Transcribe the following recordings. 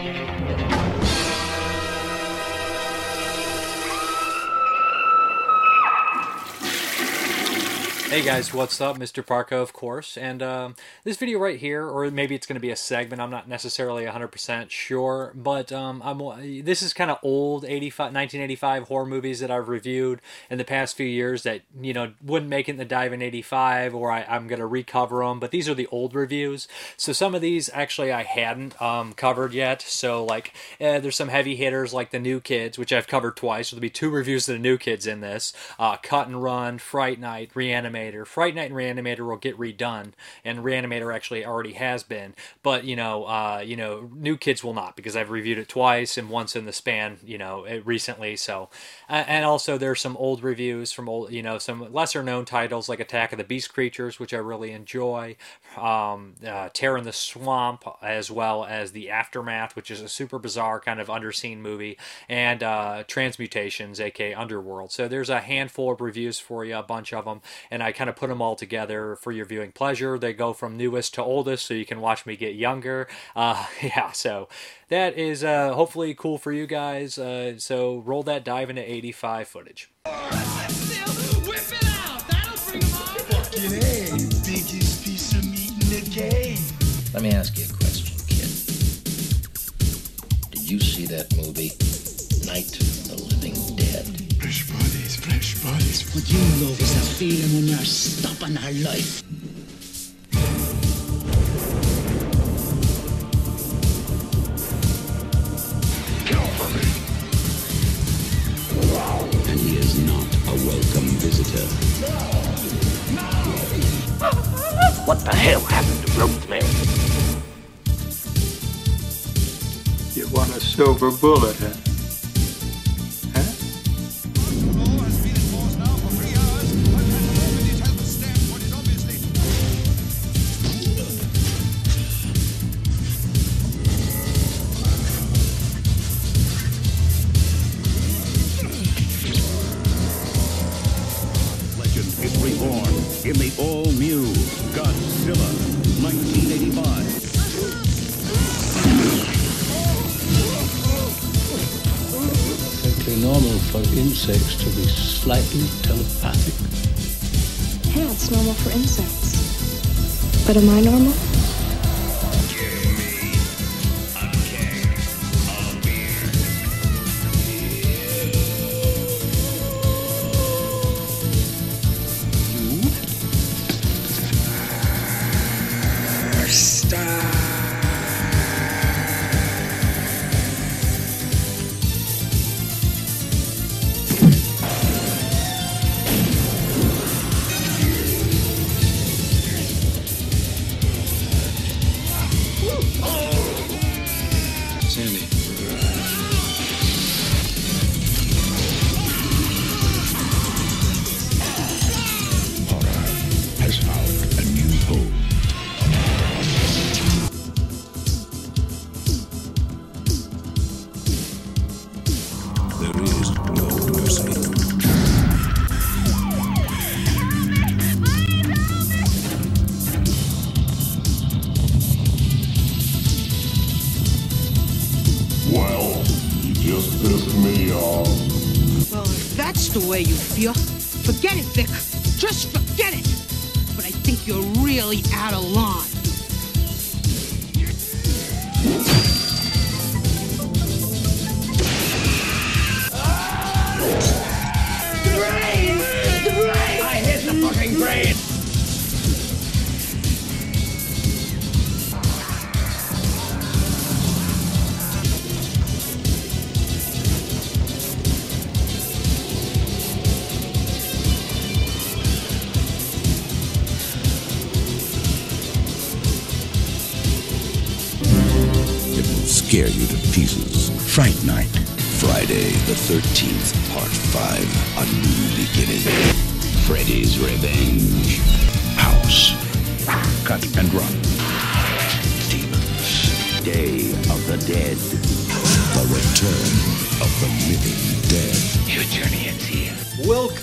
Thank you. Hey guys, what's up? Mr. Parka, of course. And um, this video right here, or maybe it's going to be a segment, I'm not necessarily 100% sure, but um, I'm, this is kind of old 85, 1985 horror movies that I've reviewed in the past few years that, you know, wouldn't make it in the dive in 85, or I, am going to recover them, but these are the old reviews. So some of these actually I hadn't um, covered yet. So, like, eh, there's some heavy hitters like The New Kids, which I've covered twice. So there'll be two reviews of The New Kids in this uh, Cut and Run, Fright Night, Reanimate. Reanimator. Fright Night and Reanimator will get redone, and Reanimator actually already has been. But you know, uh, you know, New Kids will not because I've reviewed it twice and once in the span, you know, recently. So, and also there's some old reviews from old, you know, some lesser known titles like Attack of the Beast Creatures, which I really enjoy, um, uh, Terror in the Swamp, as well as The Aftermath, which is a super bizarre kind of underseen movie, and uh, Transmutations, aka Underworld. So there's a handful of reviews for you, a bunch of them, and I I kind of put them all together for your viewing pleasure. They go from newest to oldest, so you can watch me get younger. Uh, yeah, so that is uh, hopefully cool for you guys. Uh, so roll that dive into 85 footage. Let me ask you a question, kid. Did you see that movie, Night bodies. What you love is a feeling when you're stopping our life. Kill for me. And he is not a welcome visitor. What the hell happened to Rosemary? You want a silver bullet, huh? In the all-new Godzilla 1985. Perfectly normal for insects to be slightly telepathic. Yeah, it's normal for insects. But am I normal?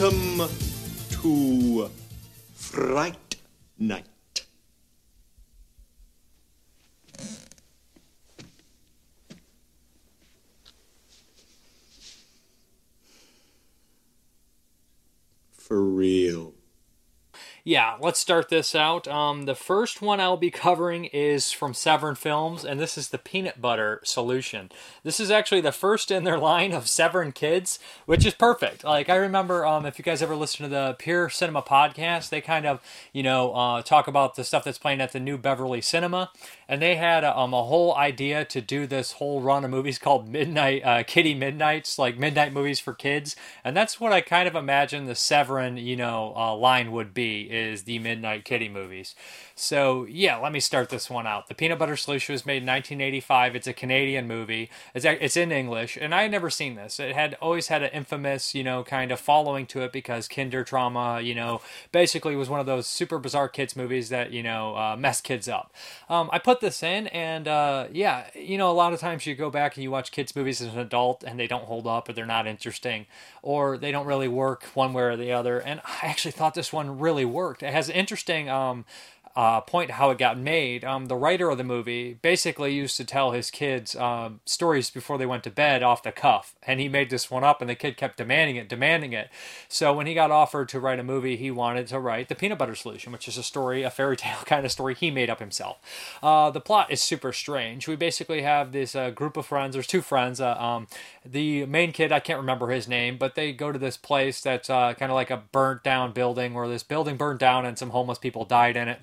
Welcome to Fright Night. For real. Yeah, let's start this out. Um, the first one I'll be covering is from Severin Films, and this is the peanut butter solution. This is actually the first in their line of Severin Kids, which is perfect. Like I remember, um, if you guys ever listen to the Pure Cinema podcast, they kind of, you know, uh, talk about the stuff that's playing at the New Beverly Cinema, and they had um, a whole idea to do this whole run of movies called Midnight uh, Kitty Midnights, like midnight movies for kids, and that's what I kind of imagine the Severin, you know, uh, line would be is the Midnight Kitty movies. So yeah, let me start this one out. The Peanut Butter Solution was made in 1985. It's a Canadian movie. It's it's in English, and I had never seen this. It had always had an infamous, you know, kind of following to it because Kinder Trauma, you know, basically was one of those super bizarre kids movies that you know uh, mess kids up. Um, I put this in, and uh, yeah, you know, a lot of times you go back and you watch kids movies as an adult, and they don't hold up, or they're not interesting, or they don't really work one way or the other. And I actually thought this one really worked. It has interesting um, uh, point how it got made. Um, the writer of the movie basically used to tell his kids um, stories before they went to bed off the cuff, and he made this one up, and the kid kept demanding it, demanding it. So when he got offered to write a movie, he wanted to write the Peanut Butter Solution, which is a story, a fairy tale kind of story he made up himself. Uh, the plot is super strange. We basically have this uh, group of friends. There's two friends. Uh, um, the main kid, I can't remember his name, but they go to this place that's uh, kind of like a burnt down building, where this building burned down and some homeless people died in it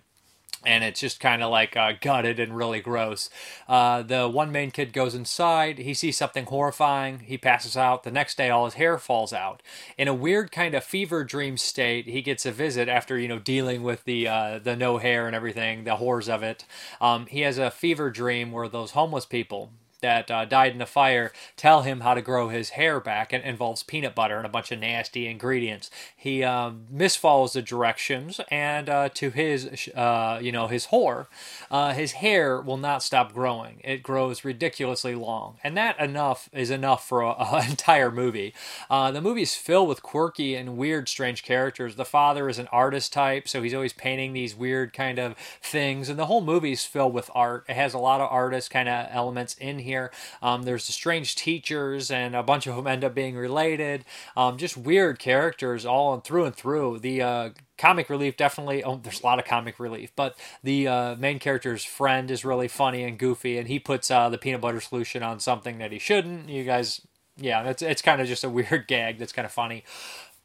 and it's just kind of like uh, gutted and really gross. Uh, the one main kid goes inside. He sees something horrifying. He passes out. The next day, all his hair falls out. In a weird kind of fever dream state, he gets a visit after you know dealing with the uh, the no hair and everything, the horrors of it. Um, he has a fever dream where those homeless people that uh, died in the fire tell him how to grow his hair back It involves peanut butter and a bunch of nasty ingredients. He um, misfollows the directions, and uh, to his, uh, you know, his horror, uh, his hair will not stop growing. It grows ridiculously long, and that enough is enough for an entire movie. Uh, the movie is filled with quirky and weird, strange characters. The father is an artist type, so he's always painting these weird kind of things, and the whole movie is filled with art. It has a lot of artist kind of elements in here here. Um, there's the strange teachers, and a bunch of them end up being related. Um, just weird characters all through and through. The uh, comic relief definitely oh there's a lot of comic relief but the uh, main character's friend is really funny and goofy and he puts uh, the peanut butter solution on something that he shouldn't you guys yeah it's, it's kind of just a weird gag that's kind of funny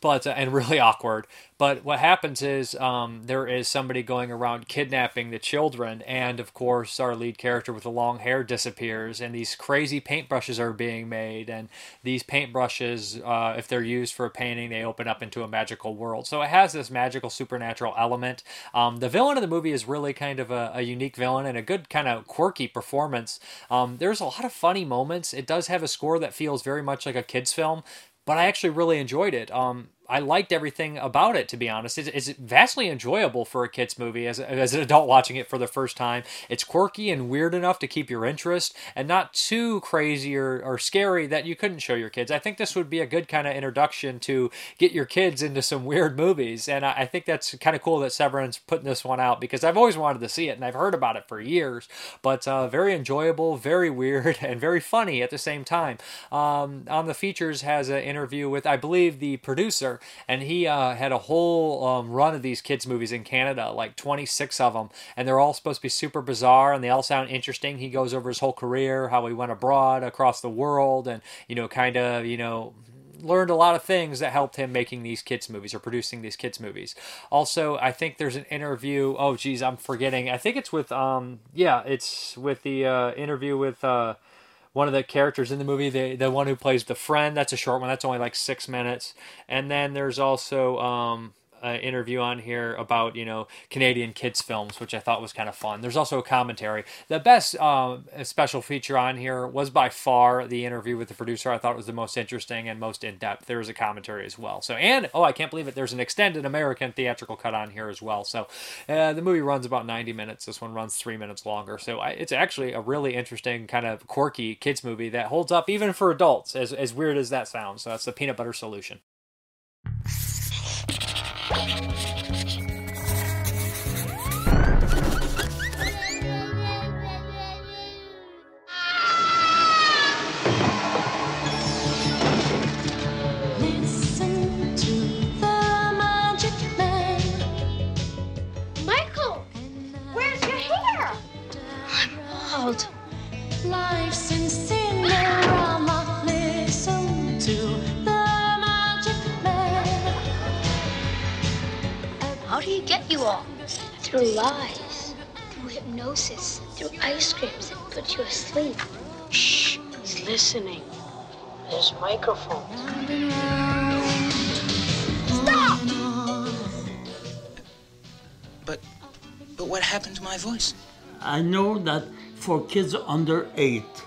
but uh, and really awkward but what happens is um, there is somebody going around kidnapping the children, and of course, our lead character with the long hair disappears, and these crazy paintbrushes are being made. And these paintbrushes, uh, if they're used for a painting, they open up into a magical world. So it has this magical supernatural element. Um, the villain of the movie is really kind of a, a unique villain and a good kind of quirky performance. Um, there's a lot of funny moments. It does have a score that feels very much like a kids' film, but I actually really enjoyed it. Um, I liked everything about it, to be honest. It's, it's, vastly enjoyable for a kid's movie as, as an adult watching it for the first time. It's quirky and weird enough to keep your interest and not too crazy or, or scary that you couldn't show your kids. I think this would be a good kind of introduction to get your kids into some weird movies. And I, I think that's kind of cool that Severin's putting this one out because I've always wanted to see it and I've heard about it for years. But uh, very enjoyable, very weird, and very funny at the same time. Um, on the features has an interview with, I believe, the producer and he uh, had a whole um, run of these kids movies in Canada, like 26 of them, and they're all supposed to be super bizarre, and they all sound interesting. He goes over his whole career, how he went abroad across the world, and you know, kind of you know learned a lot of things that helped him making these kids movies or producing these kids movies. Also, I think there's an interview. Oh, geez, I'm forgetting. I think it's with um, yeah, it's with the uh, interview with uh, one of the characters in the movie, the the one who plays the friend. That's a short one. That's only like six minutes. And then there's also um, uh, interview on here about you know Canadian kids films, which I thought was kind of fun. There's also a commentary. The best uh, special feature on here was by far the interview with the producer. I thought was the most interesting and most in depth. There was a commentary as well. So and oh, I can't believe it. There's an extended American theatrical cut on here as well. So uh, the movie runs about 90 minutes. This one runs three minutes longer. So I, it's actually a really interesting kind of quirky kids movie that holds up even for adults. As as weird as that sounds. So that's the peanut butter solution. あ! You all? Through lies, through hypnosis, through ice creams that put you asleep. Shh, he's listening. There's microphones. Stop! But, but what happened to my voice? I know that for kids under eight,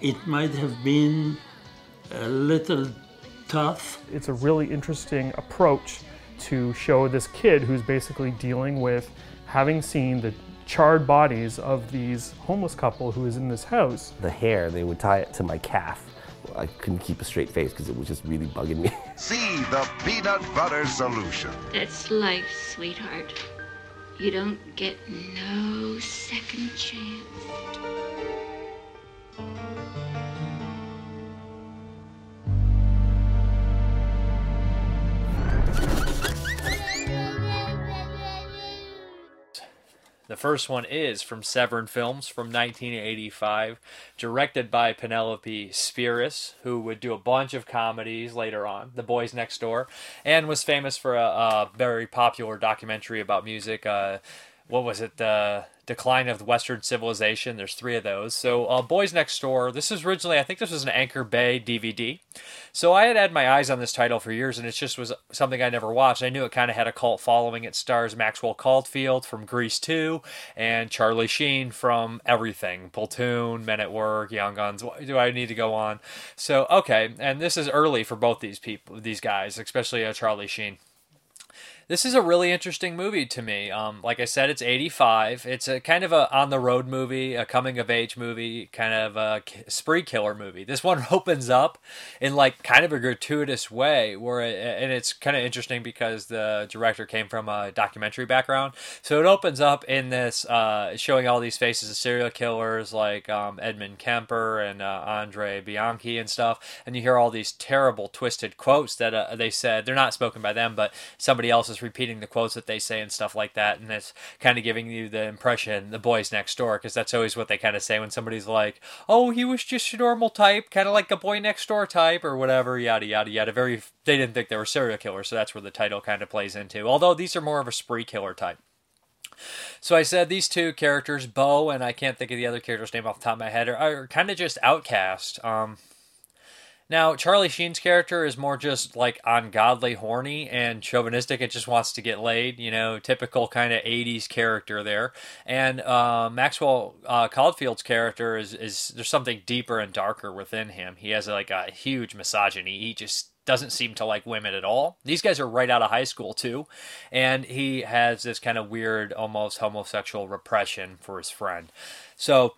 it might have been a little tough. It's a really interesting approach to show this kid who's basically dealing with having seen the charred bodies of these homeless couple who is in this house. The hair, they would tie it to my calf. I couldn't keep a straight face because it was just really bugging me. See the peanut butter solution. That's life, sweetheart. You don't get no second chance. The first one is from Severin Films from 1985, directed by Penelope Spheeris, who would do a bunch of comedies later on, The Boys Next Door, and was famous for a, a very popular documentary about music. Uh, what was it? The Decline of Western Civilization. There's three of those. So, uh, Boys Next Door. This is originally, I think this was an Anchor Bay DVD. So I had had my eyes on this title for years, and it just was something I never watched. I knew it kind of had a cult following. It stars Maxwell Caulfield from Grease 2 and Charlie Sheen from everything Platoon, Men at Work, Young Guns. Do I need to go on? So, okay, and this is early for both these people, these guys, especially uh, Charlie Sheen this is a really interesting movie to me. Um, like I said, it's 85. It's a kind of a on the road movie, a coming of age movie, kind of a spree killer movie. This one opens up in like kind of a gratuitous way, where it, and it's kind of interesting because the director came from a documentary background. So it opens up in this uh, showing all these faces of serial killers like um, Edmund Kemper and uh, Andre Bianchi and stuff, and you hear all these terrible twisted quotes that uh, they said. They're not spoken by them, but somebody else repeating the quotes that they say and stuff like that, and it's kind of giving you the impression the boys next door because that's always what they kind of say when somebody's like, "Oh, he was just a normal type, kind of like a boy next door type or whatever." Yada yada yada. Very, they didn't think they were serial killers, so that's where the title kind of plays into. Although these are more of a spree killer type. So I said these two characters, Bo and I can't think of the other character's name off the top of my head, are, are kind of just outcast. Um, now, Charlie Sheen's character is more just like ungodly horny and chauvinistic. It just wants to get laid, you know, typical kind of 80s character there. And uh, Maxwell uh, Caulfield's character is, is there's something deeper and darker within him. He has like a huge misogyny. He just doesn't seem to like women at all. These guys are right out of high school too, and he has this kind of weird, almost homosexual repression for his friend. So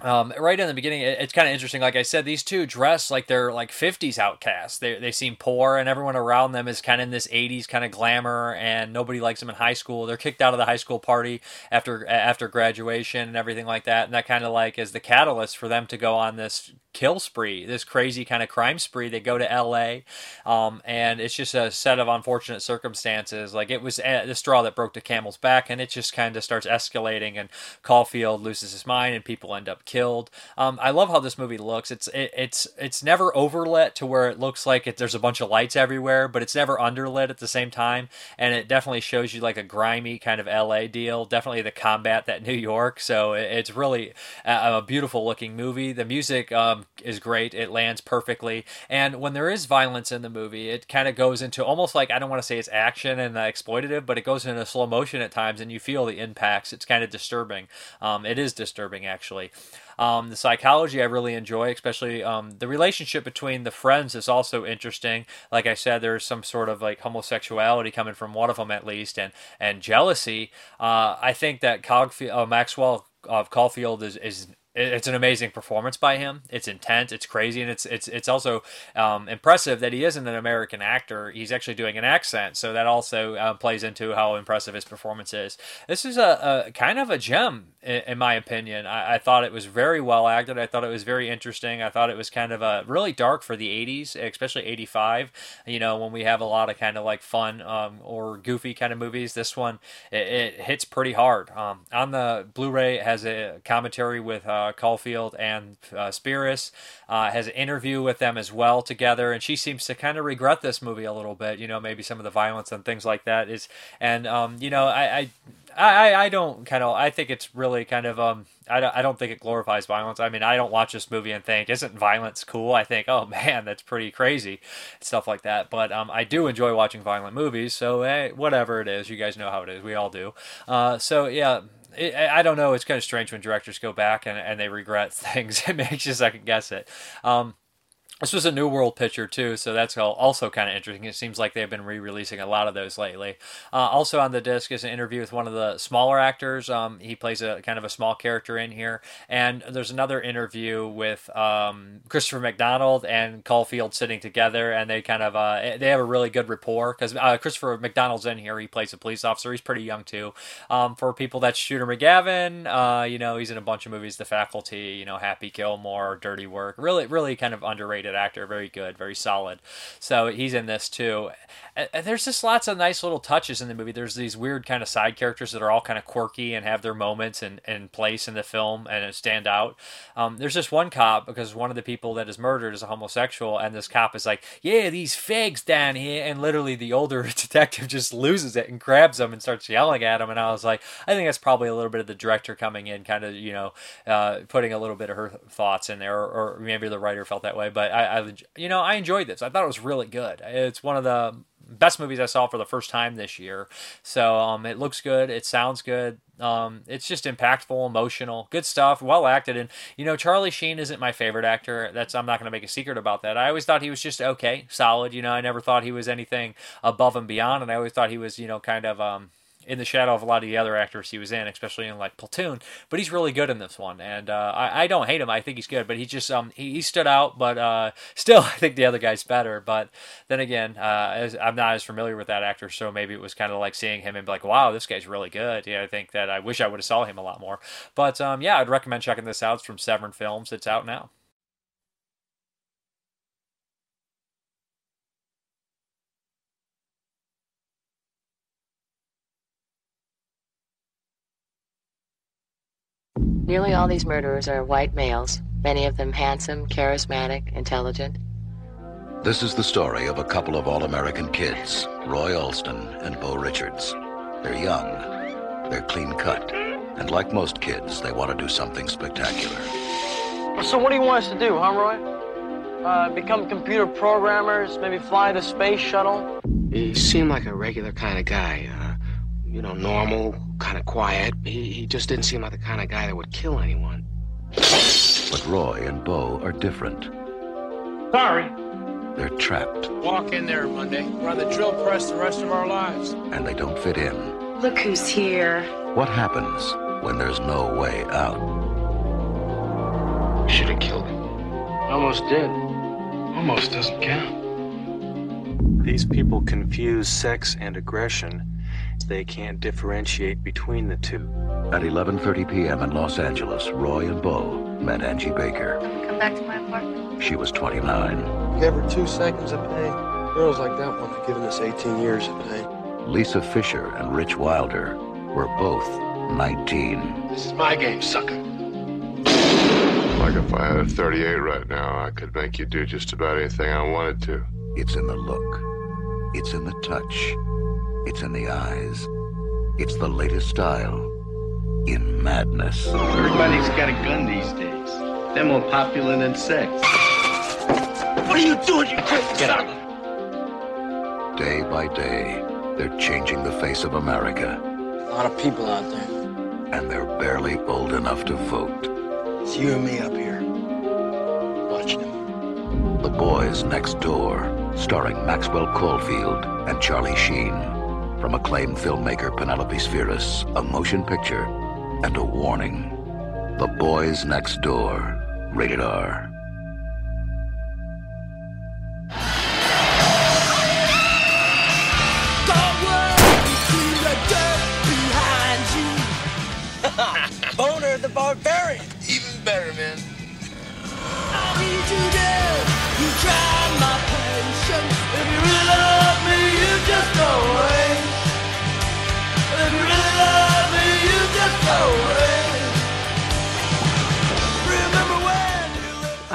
um, right in the beginning, it, it's kind of interesting. Like I said, these two dress like they're like 50s outcasts. They, they seem poor, and everyone around them is kind of in this 80s kind of glamour, and nobody likes them in high school. They're kicked out of the high school party after after graduation and everything like that. And that kind of like is the catalyst for them to go on this kill spree, this crazy kind of crime spree. They go to L.A. Um, and it's just a set of unfortunate circumstances. Like it was uh, the straw that broke the camel's back, and it just kind of starts escalating. And Caulfield loses his mind, and people end up killed. Um, I love how this movie looks. It's it, it's it's never overlit to where it looks like it, there's a bunch of lights everywhere, but it's never underlit at the same time. And it definitely shows you like a grimy kind of L.A. deal. Definitely the combat that New York. So it, it's really a, a, beautiful looking movie. The music. Um, is great. It lands perfectly. And when there is violence in the movie, it kind of goes into almost like I don't want to say it's action and uh, exploitative, but it goes into slow motion at times, and you feel the impacts. It's kind of disturbing. Um, it is disturbing actually. Um, the psychology I really enjoy, especially um, the relationship between the friends is also interesting. Like I said, there's some sort of like homosexuality coming from one of them at least, and and jealousy. Uh, I think that Caulfield, uh, Maxwell of Caulfield is is it's an amazing performance by him. It's intense, it's crazy, and it's it's it's also um, impressive that he isn't an American actor. He's actually doing an accent, so that also uh, plays into how impressive his performance is. This is a, a kind of a gem, in, in my opinion. I, I, thought it was very well acted. I thought it was very interesting. I thought it was kind of a really dark for the '80s, especially '85. You know, when we have a lot of kind of like fun um, or goofy kind of movies. This one it, it hits pretty hard. Um, on the Blu-ray, it has a commentary with. Uh, uh, Caulfield and uh, Spheeris, uh, has an interview with them as well together, and she seems to kind of regret this movie a little bit. You know, maybe some of the violence and things like that is, and um, you know, I. I I, I don't kind of I think it's really kind of um I don't, I don't think it glorifies violence. I mean I don't watch this movie and think isn't violence cool. I think oh man that's pretty crazy stuff like that. But um I do enjoy watching violent movies. So hey, whatever it is, you guys know how it is. We all do. Uh, so yeah. It, I don't know. It's kind of strange when directors go back and, and they regret things. It makes you second guess it. Um, this was a New World picture too, so that's also kind of interesting. It seems like they've been re-releasing a lot of those lately. Uh, also on the disc is an interview with one of the smaller actors. Um, he plays a kind of a small character in here, and there's another interview with um, Christopher McDonald and Caulfield sitting together, and they kind of uh, they have a really good rapport because uh, Christopher McDonald's in here. He plays a police officer. He's pretty young too. Um, for people that's Shooter McGavin, uh, you know, he's in a bunch of movies. The Faculty, you know, Happy Gilmore, Dirty Work. Really, really kind of underrated actor, very good, very solid. So he's in this too. And there's just lots of nice little touches in the movie. There's these weird kind of side characters that are all kind of quirky and have their moments and, and place in the film and stand out. Um, there's just one cop because one of the people that is murdered is a homosexual, and this cop is like, "Yeah, these fags down here," and literally the older detective just loses it and grabs him and starts yelling at him. And I was like, I think that's probably a little bit of the director coming in, kind of you know, uh, putting a little bit of her thoughts in there, or, or maybe the writer felt that way. But I, I, you know, I enjoyed this. I thought it was really good. It's one of the best movies I saw for the first time this year. So um, it looks good. It sounds good. Um, it's just impactful, emotional, good stuff, well acted. And you know, Charlie Sheen isn't my favorite actor. That's I'm not going to make a secret about that. I always thought he was just okay, solid. You know, I never thought he was anything above and beyond. And I always thought he was, you know, kind of um, in the shadow of a lot of the other actors he was in, especially in like Platoon. But he's really good in this one, and uh, I, I, don't hate him. I think he's good, but he just um he, he stood out. But uh, still, I think the other guy's better. But then again, uh, as, I'm not as familiar with that actor, so maybe it was kind of like seeing him and be like, wow, this guy's really good. Yeah, I think that I wish I would have saw him a lot more. But um, yeah, I'd recommend checking this out. It's from Severin Films. It's out now. Nearly all these murderers are white males, many of them handsome, charismatic, intelligent. This is the story of a couple of all-American kids, Roy Alston and Bo Richards. They're young, they're clean-cut, and like most kids, they want to do something spectacular. So what do you want us to do, huh, Roy? Uh, become computer programmers, maybe fly the space shuttle? He seemed like a regular kind of guy. Uh, you know, normal, kind of quiet. He, he just didn't seem like the kind of guy that would kill anyone. But Roy and Bo are different. Sorry. They're trapped, Walk in there Monday. We're on the drill press the rest of our lives. and they don't fit in. Look who's here. What happens when there's no way out? Should have killed him. Almost did. Almost doesn't count. These people confuse sex and aggression. They can't differentiate between the two. At 11:30 p.m. in Los Angeles, Roy and Bo met Angie Baker. Come back to my apartment. She was 29. Give her two seconds of pain. Girls like that one have given us 18 years of pain. Lisa Fisher and Rich Wilder were both 19. This is my game, sucker. Like if I had a 38 right now, I could make you do just about anything I wanted to. It's in the look. It's in the touch. It's in the eyes. It's the latest style in madness. Everybody's got a gun these days. They're more popular than sex. What are you doing, you crazy? Get out. Day by day, they're changing the face of America, A lot of people out there. and they're barely old enough to vote. It's you and me up here. Watching them. The Boys Next Door, starring Maxwell Caulfield and Charlie Sheen. From acclaimed filmmaker Penelope Spheeris, a motion picture and a warning. The Boys Next Door, rated R.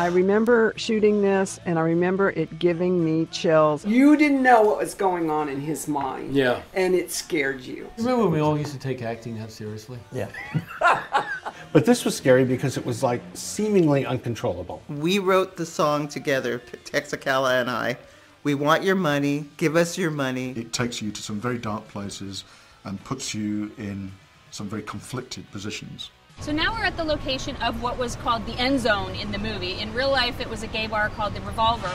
remember shooting this, and I remember it giving me chills. You didn't know what was going on in his mind. Yeah. And it scared you. Remember when we all used to take acting that seriously? Yeah. but this was scary because it was like seemingly uncontrollable. We wrote the song together, Texacala and I. We want your money. Give us your money. It takes you to some very dark places and puts you in some very conflicted positions. So now we're at the location of what was called the end zone in the movie. In real life, it was a gay bar called the Revolver.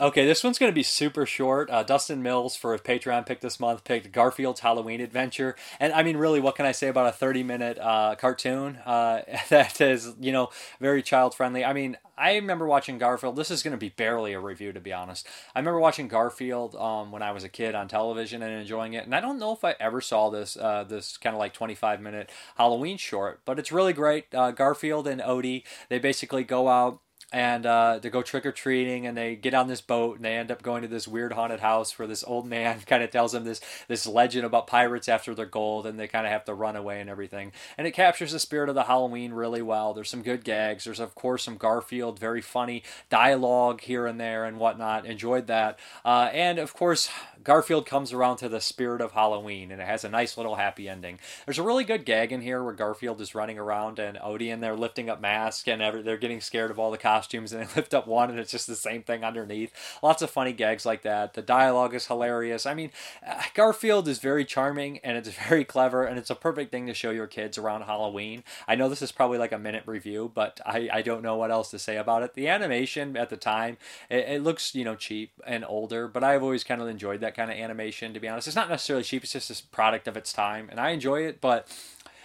Okay, this one's going to be super short. Uh, Dustin Mills for his Patreon pick this month picked Garfield's Halloween Adventure, and I mean, really, what can I say about a thirty-minute uh, cartoon uh, that is, you know, very child-friendly? I mean, I remember watching Garfield. This is going to be barely a review, to be honest. I remember watching Garfield um, when I was a kid on television and enjoying it, and I don't know if I ever saw this uh, this kind of like twenty-five minute Halloween short, but it's really great. Uh, Garfield and Odie, they basically go out and uh, they go trick or treating, and they get on this boat, and they end up going to this weird haunted house where this old man kind of tells them this this legend about pirates after their gold, and they kind of have to run away and everything. And it captures the spirit of the Halloween really well. There's some good gags. There's of course some Garfield, very funny dialogue here and there and whatnot. Enjoyed that, uh, and of course Garfield comes around to the spirit of Halloween, and it has a nice little happy ending. There's a really good gag in here where Garfield is running around and Odie and they're lifting up masks and every, they're getting scared of all the costumes, and they lift up one and it's just the same thing underneath. Lots of funny gags like that. The dialogue is hilarious. I mean, uh, Garfield is very charming and it's very clever, and it's a perfect thing to show your kids around Halloween. I know this is probably like a minute review, but I, I don't know what else to say about it. The animation at the time, it, it looks you know cheap and older, but I've always kind of enjoyed that kind of animation. To be honest, it's not necessarily cheap; it's just a product of its time, and I enjoy it. But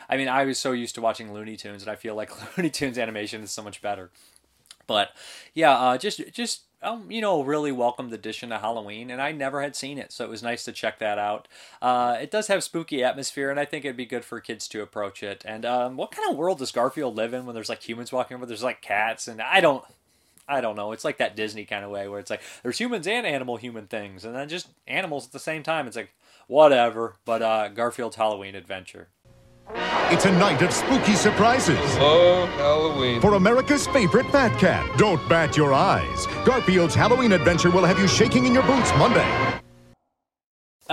I mean, I was so used to watching Looney Tunes, and I feel like Looney Tunes animation is so much better. But yeah, uh, just just um, you know, really welcomed addition to Halloween, and I never had seen it, so it was nice to check that out. Uh, it does have spooky atmosphere, and I think it'd be good for kids to approach it. And um, what kind of world does Garfield live in when there's like humans walking over? There's like cats, and I don't. I don't know. It's like that Disney kind of way where it's like there's humans and animal human things, and then just animals at the same time. It's like whatever. But uh, Garfield's Halloween Adventure. It's a night of spooky surprises. Oh, Halloween. For America's favorite fat cat. Don't bat your eyes. Garfield's Halloween Adventure will have you shaking in your boots Monday.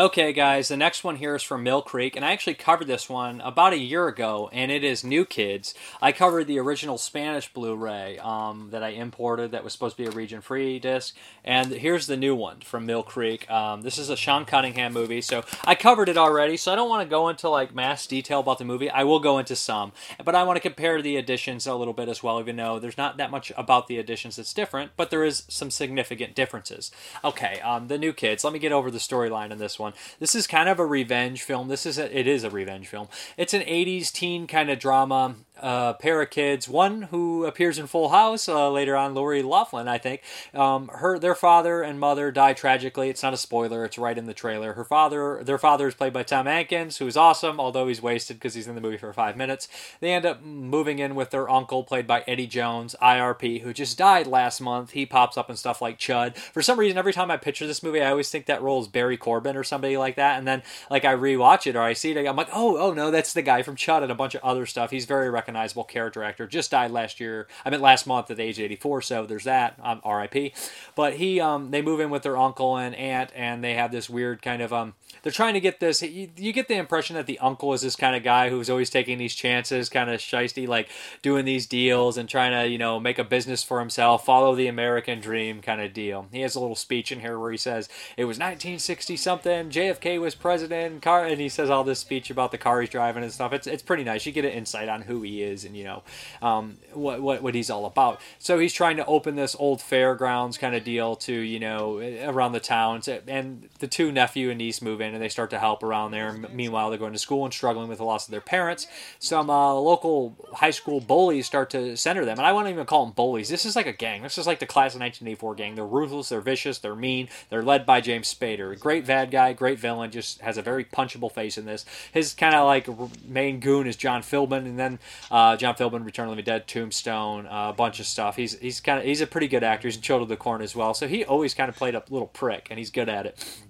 Okay, guys, the next one here is from Mill Creek, and I actually covered this one about a year ago, and it is New Kids. I covered the original Spanish Blu ray um, that I imported that was supposed to be a region free disc, and here's the new one from Mill Creek. Um, this is a Sean Cunningham movie, so I covered it already, so I don't want to go into like mass detail about the movie. I will go into some, but I want to compare the editions a little bit as well, even though there's not that much about the editions that's different, but there is some significant differences. Okay, um, the New Kids, let me get over the storyline in this one. This is kind of a revenge film. This is a, it is a revenge film. It's an 80s teen kind of drama. Uh, pair of kids, one who appears in Full House uh, later on, Lori Loughlin, I think. Um, her, their father and mother die tragically. It's not a spoiler; it's right in the trailer. Her father, their father, is played by Tom Atkins, who's awesome, although he's wasted because he's in the movie for five minutes. They end up moving in with their uncle, played by Eddie Jones, IRP, who just died last month. He pops up in stuff like Chud. For some reason, every time I picture this movie, I always think that role is Barry Corbin or somebody like that, and then like I rewatch it or I see it, I'm like, oh, oh no, that's the guy from Chud and a bunch of other stuff. He's very recognizable character actor. Just died last year. I mean, last month at the age of 84. So there's that. Um, R.I.P. But he, um, they move in with their uncle and aunt, and they have this weird kind of um. They're trying to get this. You, you get the impression that the uncle is this kind of guy who's always taking these chances, kind of shisty, like doing these deals and trying to, you know, make a business for himself, follow the American dream kind of deal. He has a little speech in here where he says it was 1960 something. JFK was president. Car, and he says all this speech about the car he's driving and stuff. It's it's pretty nice. You get an insight on who he is and you know um, what, what what he's all about. So he's trying to open this old fairgrounds kind of deal to you know around the towns, and the two nephew and niece move in and they start to help around there. Meanwhile, they're going to school and struggling with the loss of their parents. Some uh, local high school bullies start to center them, and I won't even call them bullies. This is like a gang. This is like the class of 1984 gang. They're ruthless, they're vicious, they're mean. They're led by James Spader, great bad guy, great villain. Just has a very punchable face in this. His kind of like main goon is John Philbin, and then uh, John Philbin, Return of the Dead, Tombstone, uh, a bunch of stuff. He's he's kind of he's a pretty good actor. He's in Children of the Corn as well, so he always kind of played a little prick, and he's good at it.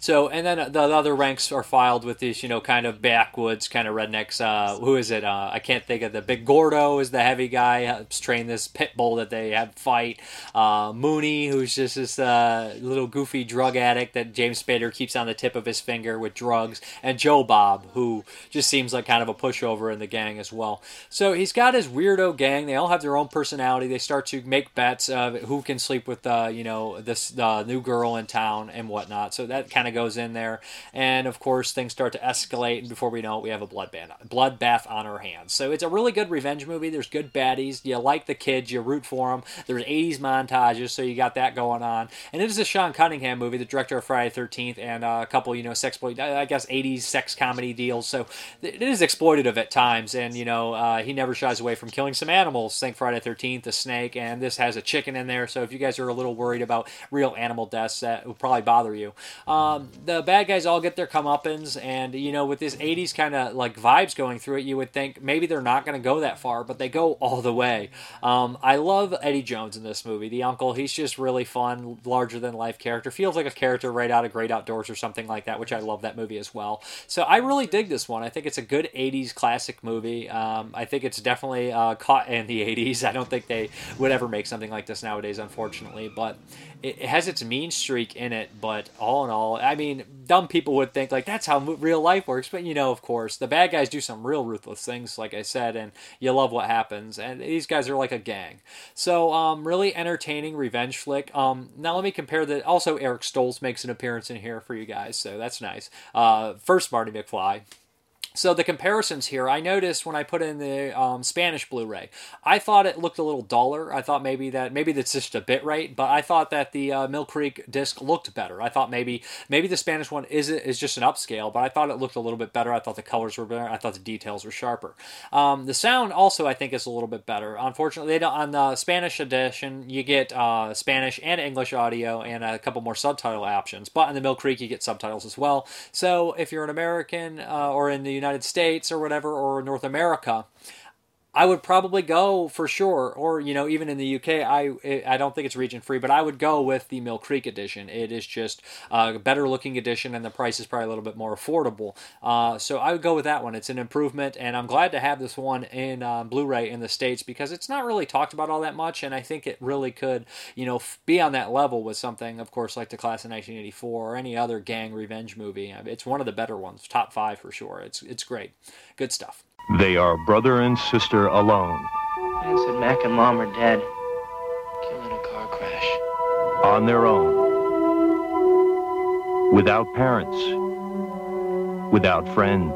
So, and then the other ranks are filed with these, you know, kind of backwoods kind of rednecks. Uh, who is it? Uh, I can't think of the big Gordo is the heavy guy. Helps train this pit bull that they have fight. Uh, Mooney, who's just this uh, little goofy drug addict that James Spader keeps on the tip of his finger with drugs, and Joe Bob, who just seems like kind of a pushover in the gang as well. So he's got his weirdo gang. They all have their own personality. They start to make bets of who can sleep with, uh, you know, this new girl in town and whatnot. So that kind of of goes in there, and of course things start to escalate, and before we know it, we have a bloodbath, bloodbath on our hands. So it's a really good revenge movie. There's good baddies. You like the kids. You root for them. There's 80s montages, so you got that going on. And it is a Sean Cunningham movie, the director of Friday 13th, and a couple, you know, sex, I guess 80s sex comedy deals. So it is exploitative at times, and you know uh, he never shies away from killing some animals. Think Friday 13th, the snake, and this has a chicken in there. So if you guys are a little worried about real animal deaths, that will probably bother you. Um, um, the bad guys all get their comeuppance, and you know, with this '80s kind of like vibes going through it, you would think maybe they're not going to go that far, but they go all the way. Um, I love Eddie Jones in this movie, the uncle. He's just really fun, larger than life character. Feels like a character right out of Great Outdoors or something like that, which I love that movie as well. So I really dig this one. I think it's a good '80s classic movie. Um, I think it's definitely uh, caught in the '80s. I don't think they would ever make something like this nowadays, unfortunately, but it, has its mean streak in it. But all in all, I mean, dumb people would think like that's how real life works, but you know, of course, the bad guys do some real ruthless things, like I said, and you love what happens. And these guys are like a gang. So, um, really entertaining revenge flick. Um, now let me compare that. Also, Eric Stoltz makes an appearance in here for you guys, so that's nice. Uh, first, Marty McFly. So the comparisons here, I noticed when I put in the um, Spanish Blu-ray, I thought it looked a little duller. I thought maybe that maybe that's just a bit rate, but I thought that the uh, Mill Creek disc looked better. I thought maybe maybe the Spanish one is is just an upscale, but I thought it looked a little bit better. I thought the colors were better. I thought the details were sharper. Um, the sound also I think is a little bit better. Unfortunately, they don't, on the Spanish edition you get uh, Spanish and English audio and a couple more subtitle options, but in the Mill Creek you get subtitles as well. So if you're an American uh, or in the United States or whatever, or North America, I would probably go for sure, or you know, even in the UK, I I don't think it's region free, but I would go with the Mill Creek edition. It is just a better looking edition, and the price is probably a little bit more affordable. Uh, so I would go with that one. It's an improvement, and I'm glad to have this one in uh, Blu-ray in the states because it's not really talked about all that much, and I think it really could, you know, be on that level with something, of course, like the Class of 1984 or any other gang revenge movie. It's one of the better ones, top five for sure. It's it's great, good stuff. They are brother and sister alone. Man said Mac and Mom are dead. Killed in a car crash. On their own. Without parents. Without friends.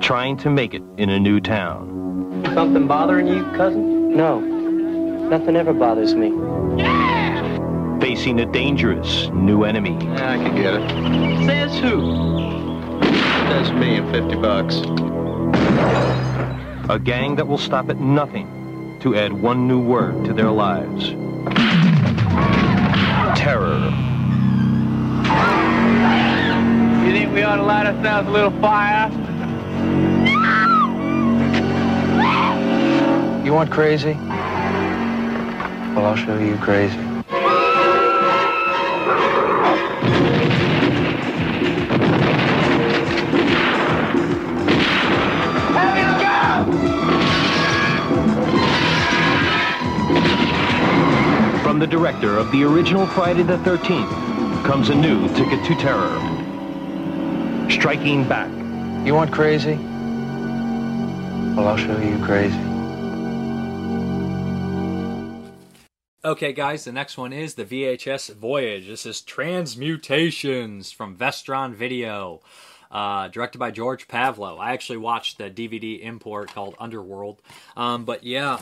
Trying to make it in a new town. Something bothering you, cousin? No. Nothing ever bothers me. Facing a dangerous new enemy. Yeah, I can get it. Says who? Says me and 50 bucks. A gang that will stop at nothing to add one new word to their lives. Terror. You think we ought to light ourselves a little fire? You want crazy? Well, I'll show you crazy. From the director of the original Friday the 13th comes a new ticket to terror. Striking back. You want crazy? Well, I'll show you crazy. Okay, guys, the next one is the VHS Voyage. This is Transmutations from Vestron Video. uh, directed by George Pavlou. I actually watched the DVD import called Underworld. Um, but yeah,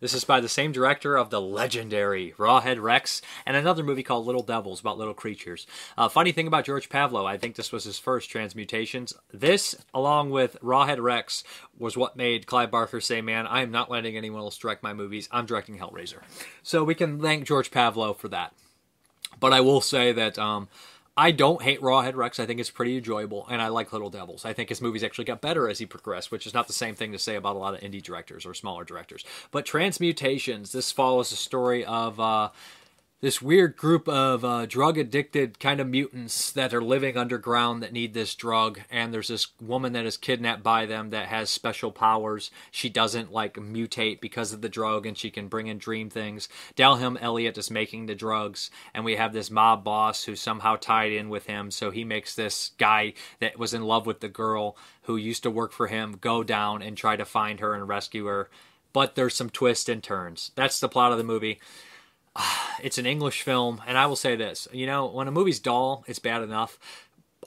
this is by the same director of the legendary Rawhead Rex and another movie called Little Devils about little creatures. Uh, funny thing about George Pavlou, I think this was his first Transmutations. This, along with Rawhead Rex, was what made Clive Barker say, Man, I am not letting anyone else direct my movies. I'm directing Hellraiser. So we can thank George Pavlou for that. But I will say that um, I don't hate Rawhead Rex. I think it's pretty enjoyable, and I like Little Devils. I think his movies actually got better as he progressed, which is not the same thing to say about a lot of indie directors or smaller directors. But Transmutations, this follows the story of uh, this weird group of uh, drug addicted kind of mutants that are living underground that need this drug and there's this woman that is kidnapped by them that has special powers. She doesn't like mutate because of the drug and she can bring in dream things. Denholm Elliott is making the drugs and we have this mob boss who's somehow tied in with him so he makes this guy that was in love with the girl who used to work for him go down and try to find her and rescue her. But there's some twists and turns. That's the plot of the movie it's an English film, and I will say this: you know, when a movie's dull, it's bad enough.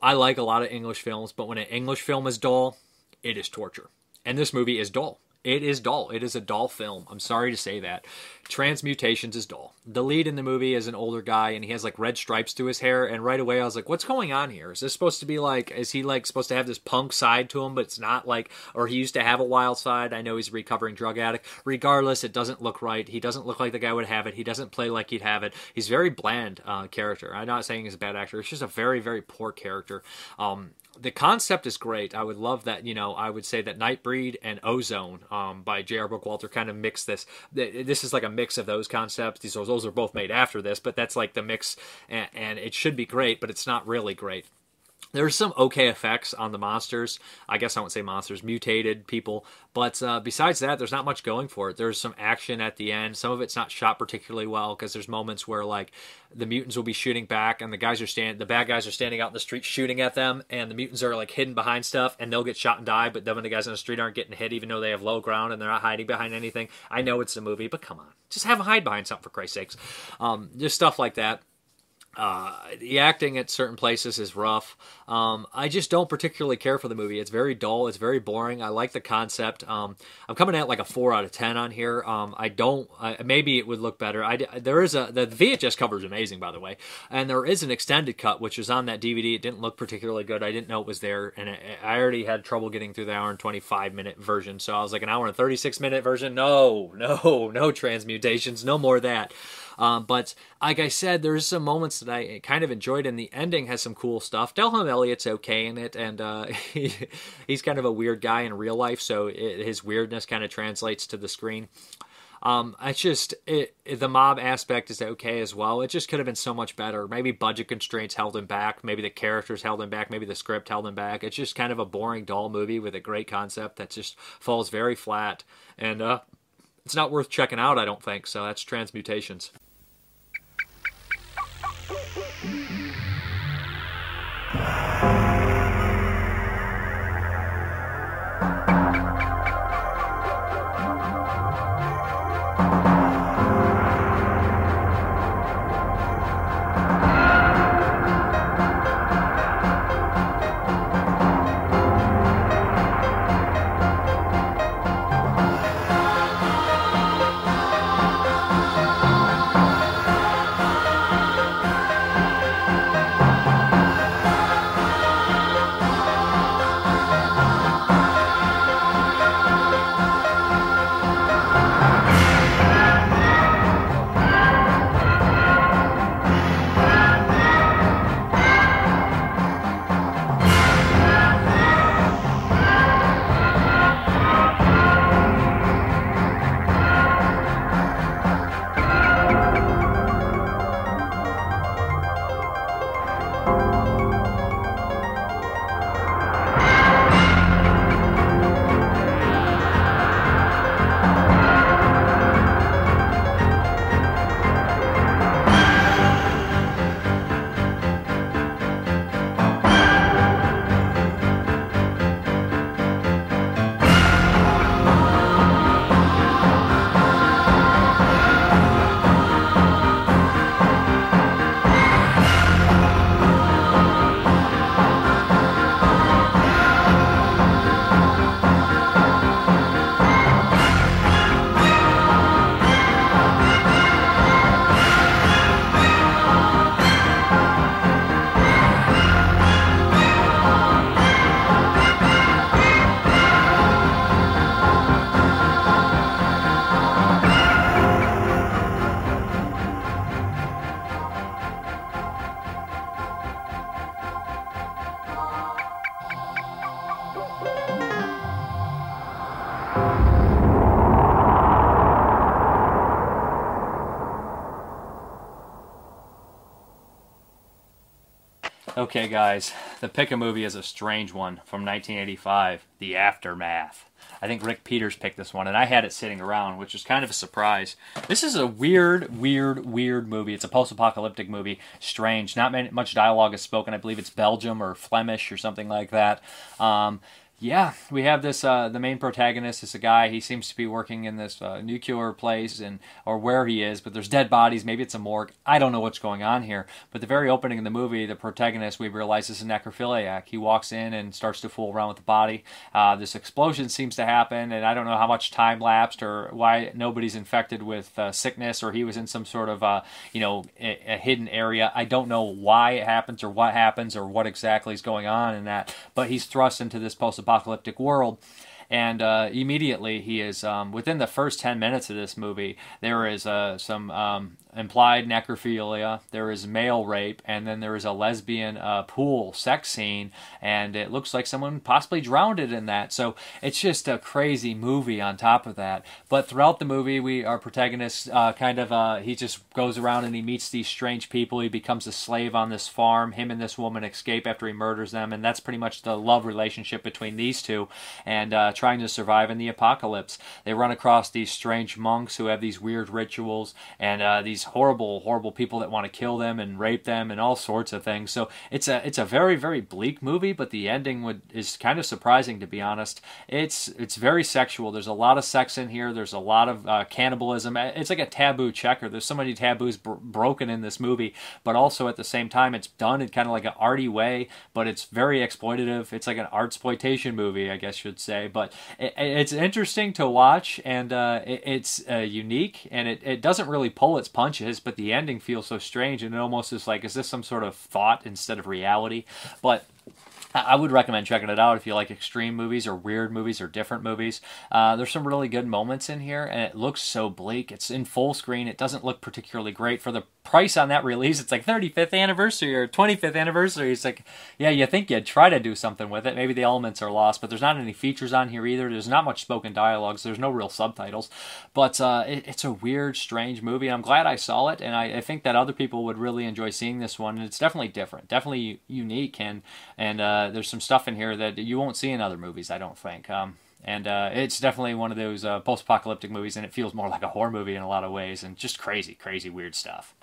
I like a lot of English films, but when an English film is dull, it is torture. And this movie is dull. It is dull. It is a dull film. I'm sorry to say that. Transmutations is dull. The lead in the movie is an older guy and he has like red stripes to his hair. And right away I was like, what's going on here? Is this supposed to be like, is he like supposed to have this punk side to him, but it's not like, or he used to have a wild side? I know he's a recovering drug addict. Regardless, it doesn't look right. He doesn't look like the guy would have it. He doesn't play like he'd have it. He's very bland uh, character. I'm not saying he's a bad actor. It's just a very, very poor character. Um, the concept is great. I would love that. You know, I would say that Nightbreed and Ozone um, by J.R. Bookwalter kind of mix this. This is like a mix of those concepts. These those are both made after this, but that's like the mix, and, and it should be great, but it's not really great there's some okay effects on the monsters. I guess I won't say monsters, mutated people. But uh, besides that, there's not much going for it. There's some action at the end. Some of it's not shot particularly well because there's moments where like the mutants will be shooting back and the guys are standing, the bad guys are standing out in the street shooting at them, and the mutants are like hidden behind stuff and they'll get shot and die. But then when the guys on the street aren't getting hit, even though they have low ground and they're not hiding behind anything, I know it's a movie, but come on, just have them hide behind something for Christ's sakes. Um, just stuff like that. Uh, the acting at certain places is rough. Um, I just don't particularly care for the movie. It's very dull. It's very boring. I like the concept. Um, I'm coming at like a four out of ten on here. Um, I don't. I, maybe it would look better. I, there is a the VHS cover is amazing by the way, and there is an extended cut which is on that DVD. It didn't look particularly good. I didn't know it was there, and it, I already had trouble getting through the hour and 25 minute version. So I was like an hour and 36 minute version. No, no, no transmutations. No more of that. Um, but like I said, there's some moments that I kind of enjoyed, and the ending has some cool stuff. Denholm Elliott's okay in it, and uh, he, he's kind of a weird guy in real life, so it, his weirdness kind of translates to the screen. Um, it's just it, it, the mob aspect is okay as well. It just could have been so much better. Maybe budget constraints held him back. Maybe the characters held him back. Maybe the script held him back. It's just kind of a boring, dull movie with a great concept that just falls very flat, and uh, it's not worth checking out. I don't think so. That's Transmutations. Okay, guys, the pick a movie is a strange one from 1985, The Aftermath. I think Rick Peters picked this one, and I had it sitting around, which was kind of a surprise. This is a weird, weird, weird movie. It's a post-apocalyptic movie. Strange. Not much dialogue is spoken. I believe it's Belgium or Flemish or something like that. Um, yeah, we have this. Uh, the main protagonist is a guy. He seems to be working in this uh, nuclear place and or where he is, but there's dead bodies. Maybe it's a morgue. I don't know what's going on here. But the very opening of the movie, the protagonist we realize is a necrophiliac. He walks in and starts to fool around with the body. Uh, this explosion seems to happen, and I don't know how much time lapsed or why nobody's infected with uh, sickness or he was in some sort of uh, you know a, a hidden area. I don't know why it happens or what happens or what exactly is going on in that. But he's thrust into this apocalyptic world. And uh, immediately he is um, within the first ten minutes of this movie. There is uh, some um, implied necrophilia, there is male rape, and then there is a lesbian uh, pool sex scene, and it looks like someone possibly drowned it in that. So it's just a crazy movie on top of that. But throughout the movie, we our protagonist uh, kind of uh, he just goes around and he meets these strange people. He becomes a slave on this farm. Him and this woman escape after he murders them, and that's pretty much the love relationship between these two, and uh, trying to survive in the apocalypse. They run across these strange monks who have these weird rituals and uh, these horrible, horrible people that want to kill them and rape them and all sorts of things. So it's a it's a very very bleak movie, but the ending would is kind of surprising to be honest. It's it's very sexual. There's a lot of sex in here. There's a lot of uh, cannibalism. It's like a taboo checker. There's so many taboos br- broken in this movie, but also at the same time it's done in kind of like an arty way, but it's very exploitative. It's like an art exploitation movie, I guess you'd say. But it's interesting to watch and uh, it's uh, unique and it, it doesn't really pull its punches, but the ending feels so strange and it almost is like, is this some sort of thought instead of reality? But I would recommend checking it out if you like extreme movies or weird movies or different movies. Uh, there's some really good moments in here, and it looks so bleak. It's in full screen. It doesn't look particularly great for the price on that release. It's like 35th anniversary or 25th anniversary. It's like, yeah, you think you'd try to do something with it. Maybe the elements are lost, but there's not any features on here either. There's not much spoken dialogue, so there's no real subtitles. But uh, it, it's a weird, strange movie. I'm glad I saw it, and I, I, think that other people would really enjoy seeing this one. And it's definitely different, definitely unique, and and uh, there's some stuff in here that you won't see in other movies. I don't think. Um, and uh, it's definitely one of those uh, post-apocalyptic movies, and it feels more like a horror movie in a lot of ways, and just crazy, crazy, weird stuff.